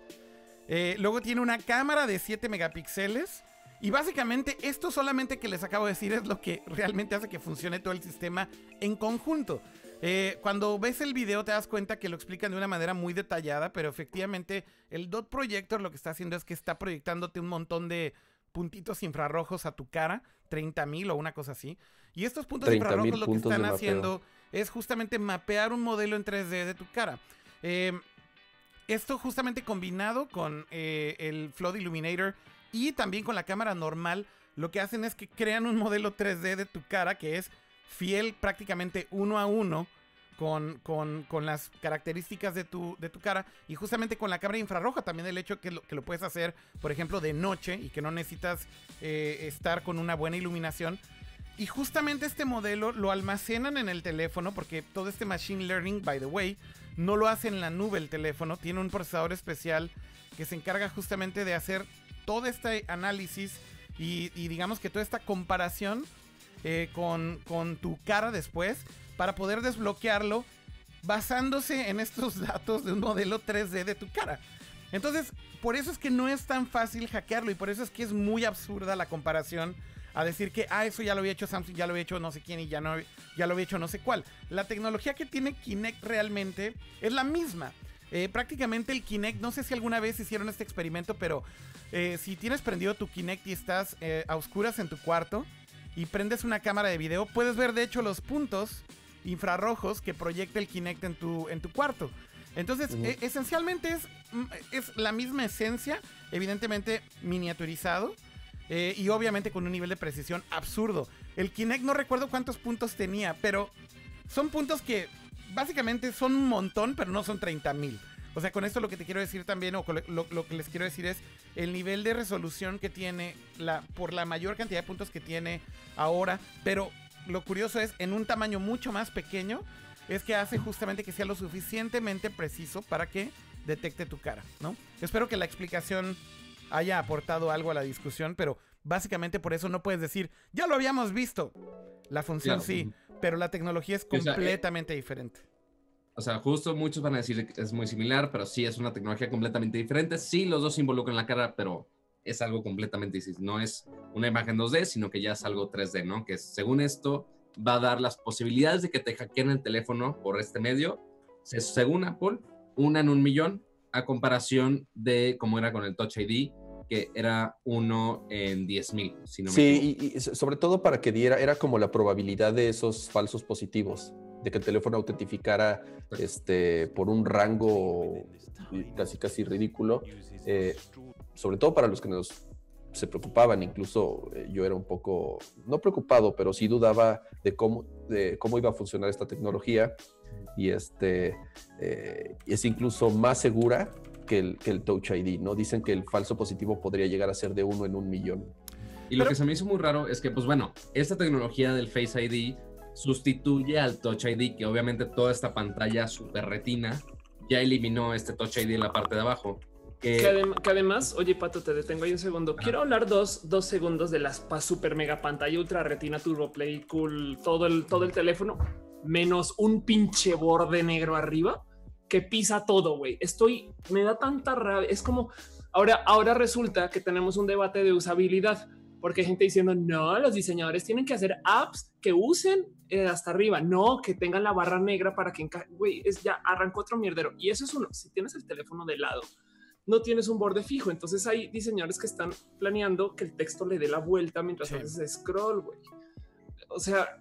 Eh, luego tiene una cámara de 7 megapíxeles. Y básicamente esto solamente que les acabo de decir es lo que realmente hace que funcione todo el sistema en conjunto. Eh, cuando ves el video te das cuenta que lo explican de una manera muy detallada, pero efectivamente el dot projector lo que está haciendo es que está proyectándote un montón de puntitos infrarrojos a tu cara, 30.000 o una cosa así. Y estos puntos 30.000 infrarrojos lo que están haciendo es justamente mapear un modelo en 3D de tu cara. Eh, esto justamente combinado con eh, el Flood Illuminator y también con la cámara normal, lo que hacen es que crean un modelo 3D de tu cara que es fiel prácticamente uno a uno con, con- con las características de tu, de tu cara y justamente con la cámara infrarroja también el hecho que lo, que lo puedes hacer, por ejemplo, de noche y que no necesitas eh, estar con una buena iluminación. Y justamente este modelo lo almacenan en el teléfono porque todo este machine learning, by the way, no lo hace en la nube el teléfono, tiene un procesador especial que se encarga justamente de hacer todo este análisis y, digamos que toda esta comparación eh, con, con tu cara después para poder desbloquearlo basándose en estos datos de un modelo 3D de tu cara. Entonces, por eso es que no es tan fácil hackearlo y por eso es que es muy absurda la comparación a decir que, ah, eso ya lo había hecho Samsung, ya lo había hecho no sé quién y ya, no, ya lo había hecho no sé cuál. La tecnología que tiene Kinect realmente es la misma. Eh, prácticamente el Kinect, no sé si alguna vez hicieron este experimento, pero eh, si tienes prendido tu Kinect y estás eh, a oscuras en tu cuarto y prendes una cámara de video, puedes ver de hecho los puntos infrarrojos que proyecta el Kinect en tu, en tu cuarto. Entonces, eh, esencialmente es, mm, es la misma esencia, evidentemente miniaturizado. eh, y obviamente con un nivel de precisión absurdo. El Kinect no recuerdo cuántos puntos tenía, pero son puntos que básicamente son un montón, pero no son 30 mil. O sea, con esto lo que te quiero decir también, o lo, lo que les quiero decir es el nivel de resolución que tiene la, por la mayor cantidad de puntos que tiene ahora. Pero lo curioso es, en un tamaño mucho más pequeño, es que hace justamente que sea lo suficientemente preciso para que detecte tu cara, ¿no? Espero que la explicación haya aportado algo a la discusión, pero básicamente por eso no puedes decir, ya lo habíamos visto. La función Claro. sí, pero la tecnología es O sea, eh, completamente diferente. O sea, justo muchos van a decir que es muy similar, pero sí es una tecnología completamente diferente. Sí, los dos involucran la cara, pero es algo completamente distinto. No es una imagen 2D, sino que ya es algo 3D, ¿no? Que según esto va a dar las posibilidades de que te hackeen el teléfono por este medio, se- según Apple, una en un millón, a comparación de cómo era con el Touch ID, que era uno en 10 mil, si no me. Sí, y, y so- sobre todo para que diera, era como la probabilidad de esos falsos positivos, de que el teléfono autentificara este, por un rango casi casi ridículo, eh, sobre todo para los que nos se preocupaban, incluso eh, yo era un poco, no preocupado, pero sí dudaba de cómo, de cómo iba a funcionar esta tecnología y este, eh, es incluso más segura que el, que el Touch ID, ¿no? Dicen que el falso positivo podría llegar a ser de uno en un millón. Y lo Pero- que se me hizo muy raro es que, pues bueno, esta tecnología del Face ID sustituye al Touch ID, que obviamente toda esta pantalla super retina ya eliminó este Touch ID en la parte de abajo. Que, Que, adem- que además, oye, Pato, te detengo ahí un segundo. Quiero hablar dos, dos segundos de las pa- super mega pantalla ultra retina turbo play cool, todo el, todo el teléfono, menos un pinche borde negro arriba que pisa todo, güey. Estoy, me da tanta rabia. Es como, ahora, ahora resulta que tenemos un debate de usabilidad, porque hay gente diciendo, no, los diseñadores tienen que hacer apps que usen eh, hasta arriba, no, que tengan la barra negra para que encaje, güey, es ya arrancó otro mierdero. Y eso es uno, si tienes el teléfono de lado, no tienes un borde fijo. Entonces hay diseñadores que están planeando que el texto le dé la vuelta mientras Sí. haces scroll, güey. O sea,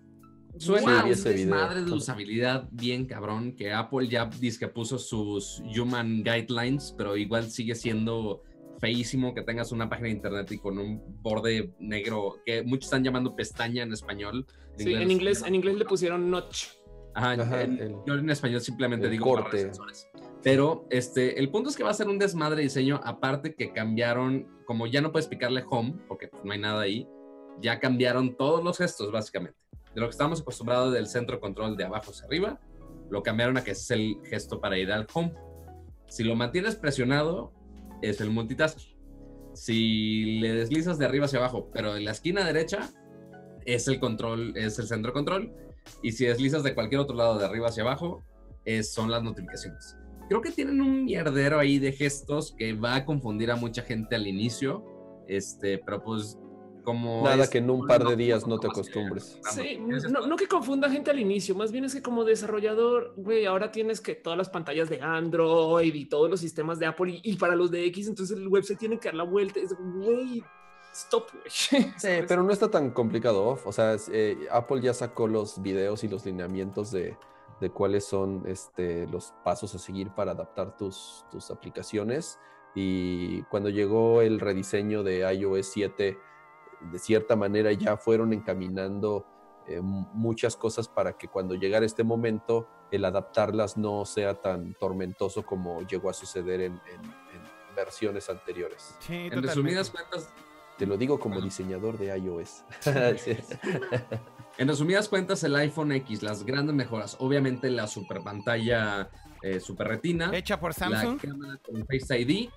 Suena Sí, un ese video. desmadre de usabilidad bien cabrón, que Apple ya dice que puso sus Human Guidelines, pero igual sigue siendo feísimo que tengas una página de internet y con un borde negro, que muchos están llamando pestaña en español. sí, en inglés, en inglés le pusieron notch. Ajá, Ajá, en, el- yo en español simplemente digo corte. Pero este, el punto es que va a ser un desmadre de diseño, aparte que cambiaron, como ya no puedes picarle home, porque pues, no hay nada ahí, ya cambiaron todos los gestos, básicamente. De lo que estamos acostumbrados del centro control de abajo hacia arriba, lo cambiaron a que es el gesto para ir al home. Si lo mantienes presionado, es el multitask. Si le deslizas de arriba hacia abajo, pero en la esquina derecha, es el control, es el centro control. Y si deslizas de cualquier otro lado de arriba hacia abajo, es- son las notificaciones. Creo que tienen un mierdero ahí de gestos que va a confundir a mucha gente al inicio. Este, pero pues como... Nada es- que en un par de no- días no te acostumbres. Sí, no, no que confunda gente al inicio, más bien es que como desarrollador, güey, ahora tienes que todas las pantallas de Android y todos los sistemas de Apple y, y para los de X, entonces el web se tiene que dar la vuelta. Es, güey, stop, güey. Sí, pero no está tan complicado. O sea, eh, Apple ya sacó los videos y los lineamientos de, de cuáles son este, los pasos a seguir para adaptar tus, tus aplicaciones. Y cuando llegó el rediseño de iOS 7, de cierta manera ya fueron encaminando eh, muchas cosas para que cuando llegara este momento, el adaptarlas no sea tan tormentoso como llegó a suceder en, en- en versiones anteriores. Sí, En totalmente. resumidas cuentas, Te lo digo como diseñador de iOS. Sí. En resumidas cuentas, el iPhone X, las grandes mejoras, obviamente la super pantalla eh, super retina, Hecha por Samsung. la cámara con Face ID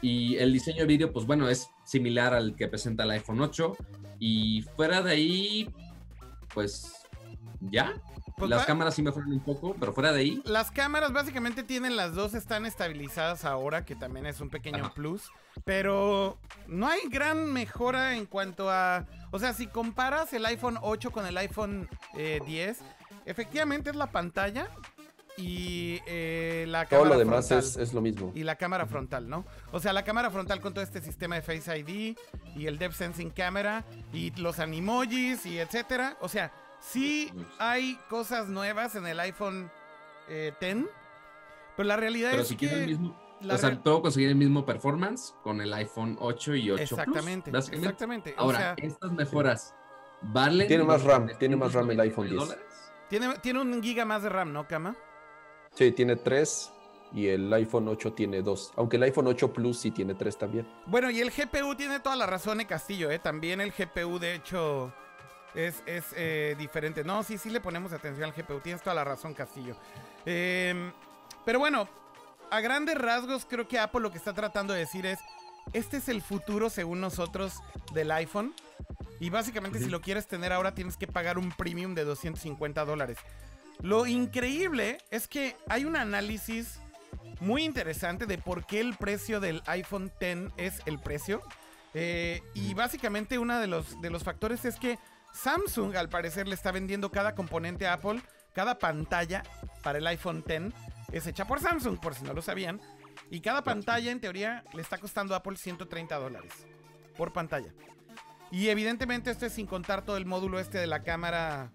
y el diseño de vídeo, pues bueno, es similar al que presenta el iPhone 8 y fuera de ahí, pues ya, Pues las va- cámaras sí mejoran un poco, pero fuera de ahí, Las cámaras básicamente tienen las dos, están estabilizadas ahora, que también es un pequeño Ajá. plus. Pero no hay gran mejora en cuanto a... O sea, si comparas el iPhone 8 con el iPhone eh, 10, efectivamente es la pantalla y eh, la Todo cámara lo demás frontal. es, es lo mismo. Y la cámara frontal, ¿no? O sea, la cámara frontal con todo este sistema de Face ID y el Depth Sensing Camera y los animojis y etcétera. O sea, sí hay cosas nuevas en el iPhone eh, 10, pero la realidad pero es si que... el mismo, la o sea, real- puedo conseguir el mismo performance con el iPhone 8 y 8 Plus, Exactamente, básicamente. exactamente. o Ahora, sea, estas mejoras valen. Tiene más RAM, tiene más RAM el iPhone 10. dólares? tiene, tiene un giga más de RAM, ¿no, Kama? Sí, tiene 3 y el iPhone 8 tiene 2. Aunque el iPhone 8 Plus sí tiene 3 también. Bueno, y el GPU tiene toda la razón, eh, Castillo, ¿eh? También el GPU, de hecho, es, es eh, diferente. No, sí, sí le ponemos atención al GPU. Tienes toda la razón, Castillo. Em, pero bueno, a grandes rasgos, creo que Apple lo que está tratando de decir es: este es el futuro, según nosotros, del iPhone. Y básicamente, si lo quieres tener ahora, tienes que pagar un premium de 250 dólares. Lo increíble es que hay un análisis muy interesante de por qué el precio del iPhone X es el precio. Eh, y básicamente uno de los, de los factores es que Samsung al parecer le está vendiendo cada componente a Apple, cada pantalla para el iPhone X es hecha por Samsung, por si no lo sabían. Y cada pantalla en teoría le está costando a Apple 130 dólares por pantalla. Y evidentemente esto es sin contar todo el módulo este de la cámara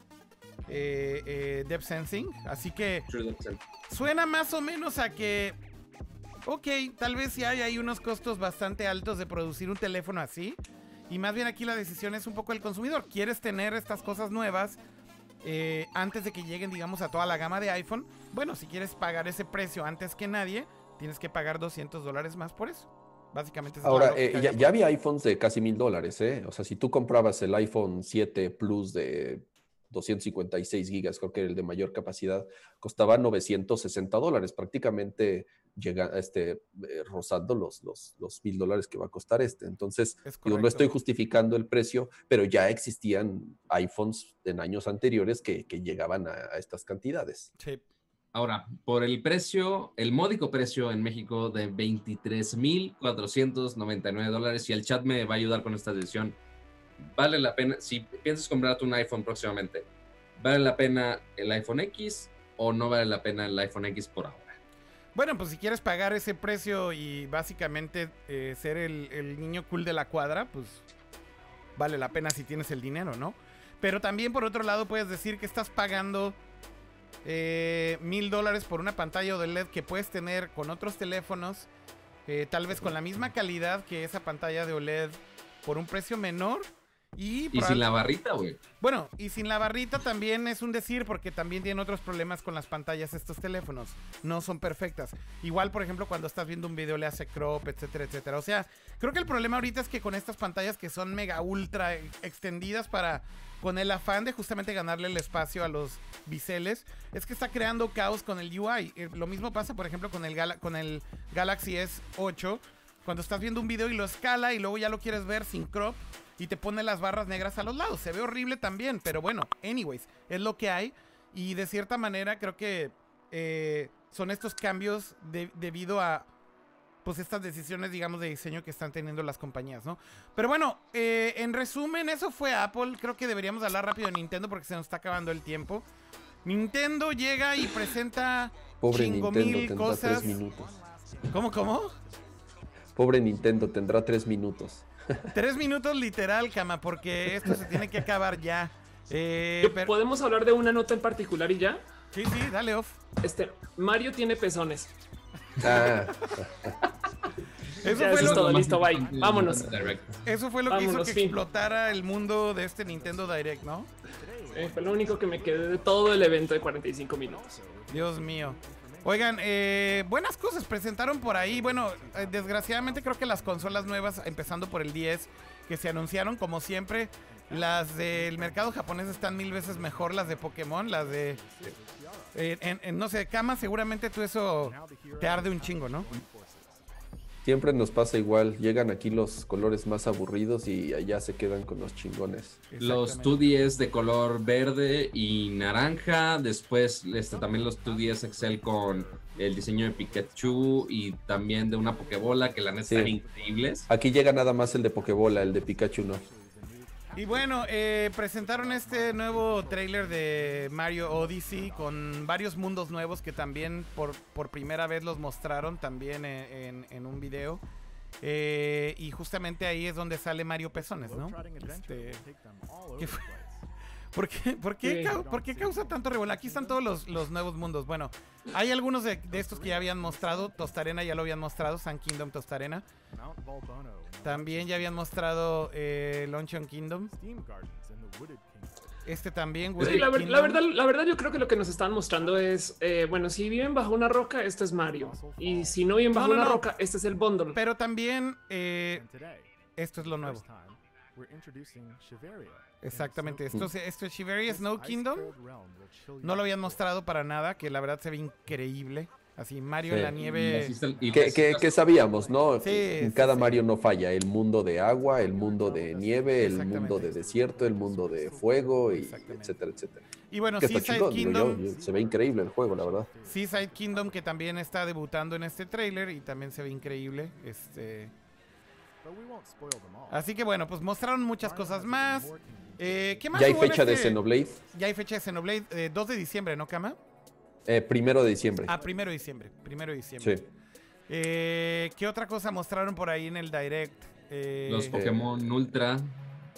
eh, eh, Depth Sensing. Así que suena más o menos a que, ok, tal vez sí hay ahí unos costos bastante altos de producir un teléfono así. Y más bien aquí la decisión es un poco el consumidor. ¿Quieres tener estas cosas nuevas eh, antes de que lleguen, digamos, a toda la gama de iPhone? Bueno, si quieres pagar ese precio antes que nadie, tienes que pagar 200 dólares más por eso. Básicamente es Ahora, eh, ya, ya había iPhones de casi mil dólares, ¿eh? O sea, si tú comprabas el iPhone 7 Plus de 256 gigas, creo que era el de mayor capacidad, costaba 960 dólares, prácticamente llega, este, eh, rozando los, los, los mil dólares que va a costar este. Entonces, Es digo, no estoy justificando el precio, pero ya existían iPhones en años anteriores que, que llegaban a, a estas cantidades. Sí. Ahora, por el precio, el módico precio en México de 23.499 dólares, y el chat me va a ayudar con esta decisión, vale la pena, si piensas comprarte un iPhone próximamente, ¿vale la pena el iPhone X o no vale la pena el iPhone X por ahora? Bueno, pues si quieres pagar ese precio y básicamente eh, ser el, el niño cool de la cuadra, pues vale la pena si tienes el dinero, ¿no? Pero también por otro lado puedes decir que estás pagando eh, mil dólares por una pantalla de LED que puedes tener con otros teléfonos, eh, tal vez con la misma calidad que esa pantalla de OLED por un precio menor Y, sin la barrita, güey. Bueno, y sin la barrita también es un decir porque también tienen otros problemas con las pantallas estos teléfonos. No son perfectas. Igual, por ejemplo, cuando estás viendo un video le hace crop, etcétera, etcétera. O sea, creo que el problema ahorita es que con estas pantallas que son mega ultra extendidas para con el afán de justamente ganarle el espacio a los biseles, es que está creando caos con el UI. Eh, Lo mismo pasa, por ejemplo, con el, Gala- con el Galaxy S8. Cuando estás viendo un video y lo escala y luego ya lo quieres ver sin crop y te pone las barras negras a los lados. Se ve horrible también, pero bueno, anyways, es lo que hay. Y de cierta manera creo que eh, son estos cambios de- debido a pues estas decisiones, digamos, de diseño que están teniendo las compañías, ¿no? Pero bueno, eh, en resumen, eso fue Apple. Creo que deberíamos hablar rápido de Nintendo porque se nos está acabando el tiempo. Nintendo llega y presenta Pobre chingo Nintendo mil cosas. tres minutos. ¿Cómo, cómo? Pobre Nintendo tendrá tres minutos. Tres minutos literal, cama, porque esto se tiene que acabar ya. Eh, pero- ¿Podemos hablar de una nota en particular y ya? Sí, sí, dale off. Este, Mario tiene pezones. Ah, Eso Ya, fue, eso lo, todo, listo, bye. Vámonos. Eso fue lo que hizo que fin. explotara el mundo de este Nintendo Direct, ¿no? Eh, fue lo único que me quedé de todo el evento de 45 minutos. Dios mío. Oigan, eh, buenas cosas presentaron por ahí. Bueno, eh, desgraciadamente creo que las consolas nuevas, empezando por el 10, que se anunciaron, como siempre, las del mercado japonés están mil veces mejor, las de Pokémon, las de... eh, en, en, no sé, Kama, seguramente tú eso te arde un chingo, ¿no? Siempre nos pasa igual. Llegan aquí los colores más aburridos y allá se quedan con los chingones. Los Exactamente. 2DS de color verde y naranja. Después este, también los 2DS Excel con el diseño de Pikachu y también de una Pokébola que la neta Sí. están increíbles. Aquí llega nada más el de Pokébola, el de Pikachu no. Y bueno, eh, presentaron este nuevo trailer de Mario Odyssey con varios mundos nuevos que también por, por primera vez los mostraron también en, en- en un video. Eh, y justamente ahí es donde sale Mario Pezones, ¿no? Este. ¿Por qué, por qué, Sí. cau- por qué causa tanto revuelo? Aquí están todos los, los nuevos mundos. Bueno, hay algunos de, de estos que ya habían mostrado. Tostarena ya lo habían mostrado. Sun Kingdom Tostarena. También ya habían mostrado eh, Luncheon Kingdom. Este también, Wooded la, ver- la verdad, la verdad, yo creo que lo que nos están mostrando es, eh, bueno, si viven bajo una roca, este es Mario. Y si no viven bajo No, no, una no. roca, este es el bundle. Pero también eh, esto es lo nuevo. Exactamente. Esto, se- esto es Shiveria Snow Kingdom. No lo habían mostrado para nada, que la verdad se ve increíble. Así, Mario en Sí. la nieve. Y Que, las- que- que sabíamos, ¿no? Sí, en sí, cada sí. Mario no falla. El mundo de agua, el mundo de nieve, el mundo de desierto, el mundo de fuego, y etcétera, etcétera. Y bueno, Que Seaside chingón, digo yo, Kingdom. se ve increíble el juego, la verdad. Seaside Kingdom que también está debutando en este tráiler y también se ve increíble. Este, así que bueno, pues mostraron muchas cosas más. Eh, ¿Qué más Ya hay hubo en fecha de este- Xenoblade, Ya hay fecha de Xenoblade, eh, 2 de diciembre, ¿no, Kama? eh, primero de diciembre. Ah, primero de diciembre. Primero de diciembre. Sí. Eh, ¿Qué otra cosa mostraron por ahí en el Direct? Eh, Los Pokémon Ultra.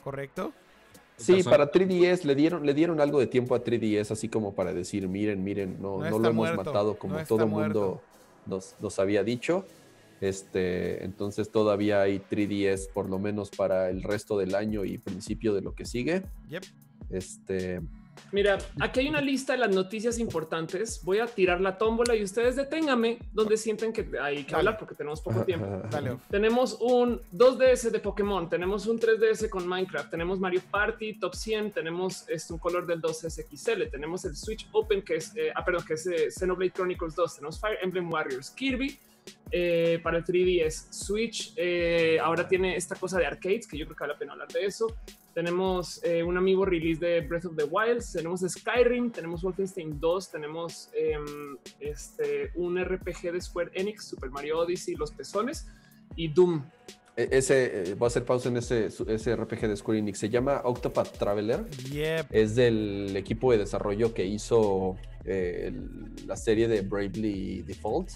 ¿Correcto? Sí, para 3DS le dieron, le dieron algo de tiempo a 3DS, así como para decir, miren, miren, no, No lo hemos muerto, matado como no todo el muerto. mundo nos, nos había dicho. Este, entonces todavía hay 3DS por lo menos para el resto del año y principio de lo que sigue. Yep. Este, Mira, aquí hay una lista de las noticias importantes. Voy a tirar la tómbola y ustedes deténgame donde sienten que hay que Dale. hablar porque tenemos poco tiempo. Dale. Tenemos un 2DS de Pokémon, tenemos un 3DS con Minecraft, tenemos Mario Party Top 100, tenemos este, un color del 2S XL, tenemos el Switch Open que es, eh, ah, perdón, que es eh, Xenoblade Chronicles 2, tenemos Fire Emblem Warriors, Kirby eh, para el 3DS, Switch eh, ahora tiene esta cosa de arcades que yo creo que vale la pena hablar de eso. Tenemos eh, un amigo release de Breath of the Wild, tenemos Skyrim, tenemos Wolfenstein 2, tenemos em, este, un RPG de Square Enix, Super Mario Odyssey, Los Pezones y Doom. e- ese, eh, voy a hacer pausa en ese, ese RPG de Square Enix. Se llama Octopath Traveler. Yep. Es del equipo de desarrollo que hizo eh, el- la serie de Bravely Default.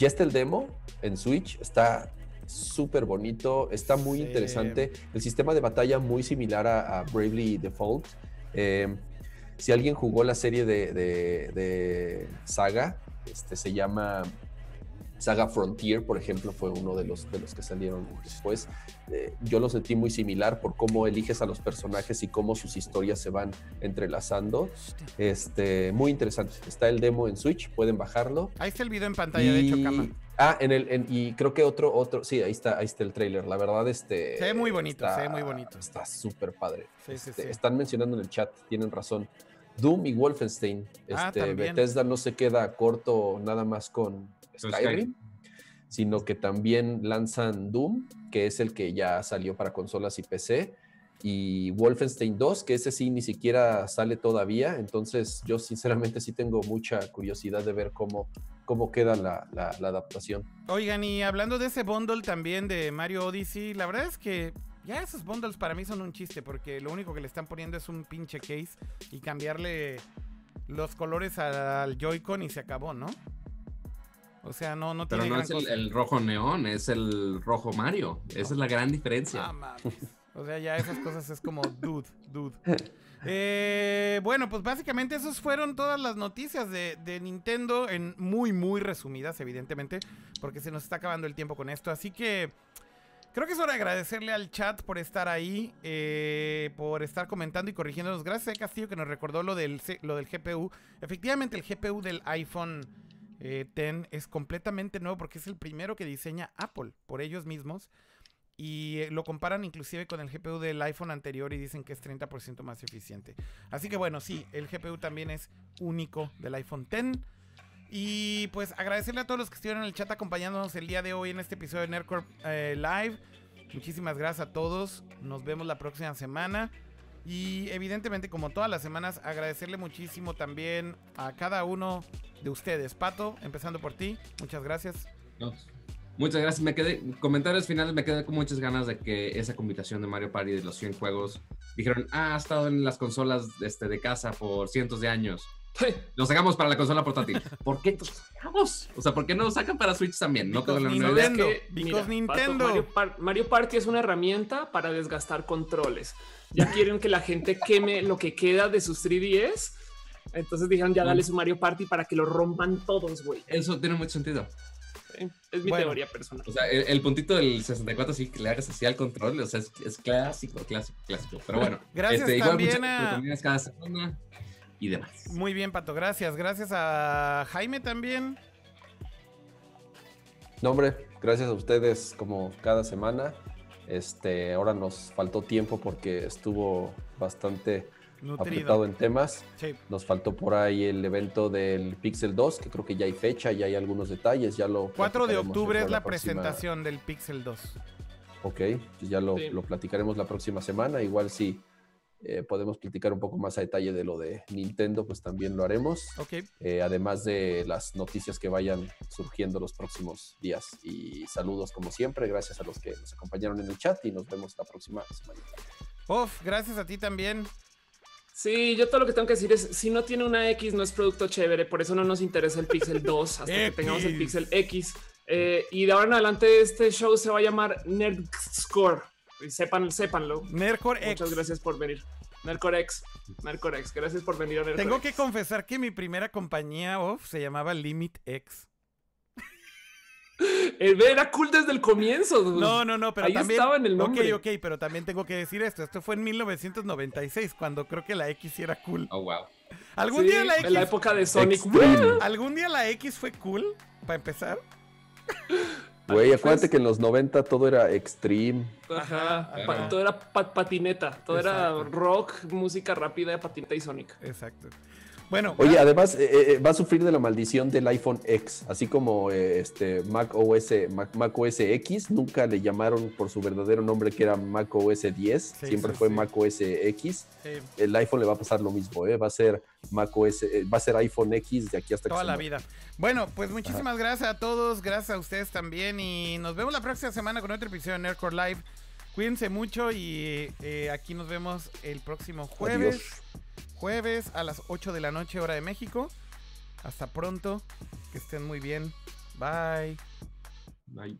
Ya está el demo en Switch, está súper bonito, está muy Sí. interesante. El sistema de batalla muy similar a, a Bravely Default. Eh, si alguien jugó la serie de, de- de Saga, este, se llama Saga Frontier, por ejemplo, fue uno de los, de los que salieron después. Eh, yo lo sentí muy similar por cómo eliges a los personajes y cómo sus historias se van entrelazando. Este, muy interesante. Está el demo en Switch, pueden bajarlo. Ahí está el video en pantalla, de hecho, Cama. Ah, en el, en- y creo que otro, otro, sí, ahí está, ahí está el trailer. La verdad, este. Se ve muy bonito, está- se ve muy bonito. Está súper padre. Sí, sí, Este, sí. Están mencionando en el chat, tienen razón. Doom y Wolfenstein. Ah, Este. Bethesda no se queda corto nada más Con Skyrim, sino que también lanzan Doom, que es el que ya salió para consolas y PC, y Wolfenstein 2, que ese sí ni siquiera sale todavía. Entonces, yo sinceramente sí tengo mucha curiosidad de ver cómo, cómo queda la, la- la adaptación. Oigan, y hablando de ese bundle también de Mario Odyssey, la verdad es que ya esos bundles para mí son un chiste, porque lo único que le están poniendo es un pinche case y cambiarle los colores al Joy-Con y se acabó, ¿no? O sea, no, no Pero tiene no gran es el, cosa. el rojo neón, es el rojo Mario. Esa es la gran diferencia. Ah, mames. O sea, ya esas cosas es como dude, dude. Eh, bueno, pues básicamente esas fueron todas las noticias de, de Nintendo en muy, muy resumidas, evidentemente, porque se nos está acabando el tiempo con esto. Así que creo que es hora de agradecerle al chat por estar ahí, eh, por estar comentando y corrigiéndonos. Gracias a Castillo que nos recordó lo del, lo del GPU. Efectivamente, el GPU del iPhone eh, X es completamente nuevo porque es el primero que diseña Apple por ellos mismos. Y eh, lo comparan inclusive con el GPU del iPhone anterior y dicen que es 30% más eficiente. Así que bueno, sí, el GPU también es único del iPhone X. Y pues agradecerle a todos los que estuvieron en el chat acompañándonos el día de hoy en este episodio de Nerdcore eh, Live. Muchísimas gracias a todos. Nos vemos la próxima semana. Y evidentemente, como todas las semanas, agradecerle muchísimo también a cada uno de ustedes. Pato, empezando por ti, muchas gracias. No. Muchas gracias. Me quedé, comentarios finales, me quedé con muchas ganas de que esa combinación de Mario Party de los 100 juegos, dijeron, ah, ha estado en las consolas este, de casa por cientos de años. Lo sacamos para la consola portátil. ¿Por qué lo sacamos? O sea, ¿por qué no lo sacan para Switch también? No en la. Nintendo. ¿Sabes qué? because Mira, Pato, Nintendo. Mario, Par- Mario Party es una herramienta para desgastar controles. Ya quieren que la gente queme lo que queda de sus 3DS. Entonces dijeron, ya dale su Mario Party para que lo rompan todos, güey. Eso tiene mucho sentido. ¿sí? Es mi Bueno. teoría personal. O sea, el, el puntito del 64 sí que le hagas así al control, o sea, es, es clásico, clásico, clásico. Pero bueno, Gracias este, igual también muchas a- cada semana y demás. Muy bien, Pato, gracias. Gracias a Jaime también. No, hombre, gracias a ustedes como cada semana. Este, ahora nos faltó tiempo porque estuvo bastante apretado Nutrido. en temas. Sí. Nos faltó por ahí el evento del Pixel 2, que creo que ya hay fecha, ya hay algunos detalles, ya lo 4 de octubre es la presentación del Pixel 2. Ok, pues ya lo, Sí. lo platicaremos la próxima semana. Igual si eh, podemos platicar un poco más a detalle de lo de Nintendo, pues también lo haremos. Ok. Eh, además de las noticias que vayan surgiendo los próximos días. Y saludos como siempre, gracias a los que nos acompañaron en el chat y nos vemos la próxima semana. Uf, gracias a ti también. Sí, yo todo lo que tengo que decir es, si no tiene una X no es producto chévere, por eso no nos interesa el Pixel 2 hasta que tengamos el. Pixel X. Eh, y de ahora en adelante este show se va a llamar Nerd Score. Sepan, sépanlo. Nerdcore X. Muchas gracias por venir. Nerdcorex. Nerdcorex. Gracias por venir a Nerdcorex. Tengo que confesar que mi primera compañía off se llamaba Limit X. Eh, Era cool desde el comienzo. dude. No, no, no, pero Ahí también. estaba en el nombre. Ok, ok, pero también tengo que decir esto. Esto fue en 1996, cuando creo que la X era cool. Oh, wow. ¿Algún Sí, día la X? en la época de Sonic. Extreme. ¿Algún día la X fue cool? Para empezar. Güey, acuérdate que en los 90 todo era extreme. Ajá. Ajá, pa- ajá. todo era pa- patineta. Todo Exacto. era rock, música rápida, patineta y Sonic. Exacto. Bueno, Oye, además eh, eh, va a sufrir de la maldición del iPhone X, así como eh, este Mac OS, Mac, Mac OS X, nunca le llamaron por su verdadero nombre que era Mac OS 10, Sí, siempre sí, fue sí. Mac OS X. eh, El iPhone le va a pasar lo mismo, ¿eh? va a ser Mac OS, eh, va a ser iPhone X de aquí hasta toda la muera. vida. Bueno, pues muchísimas gracias a todos, gracias a ustedes también y nos vemos la próxima semana con otro episodio de Nerdcore Live. Cuídense mucho y eh, aquí nos vemos el próximo jueves. Adiós. Jueves a las 8 de la noche, hora de México. Hasta pronto. Que estén muy bien. Bye. Bye.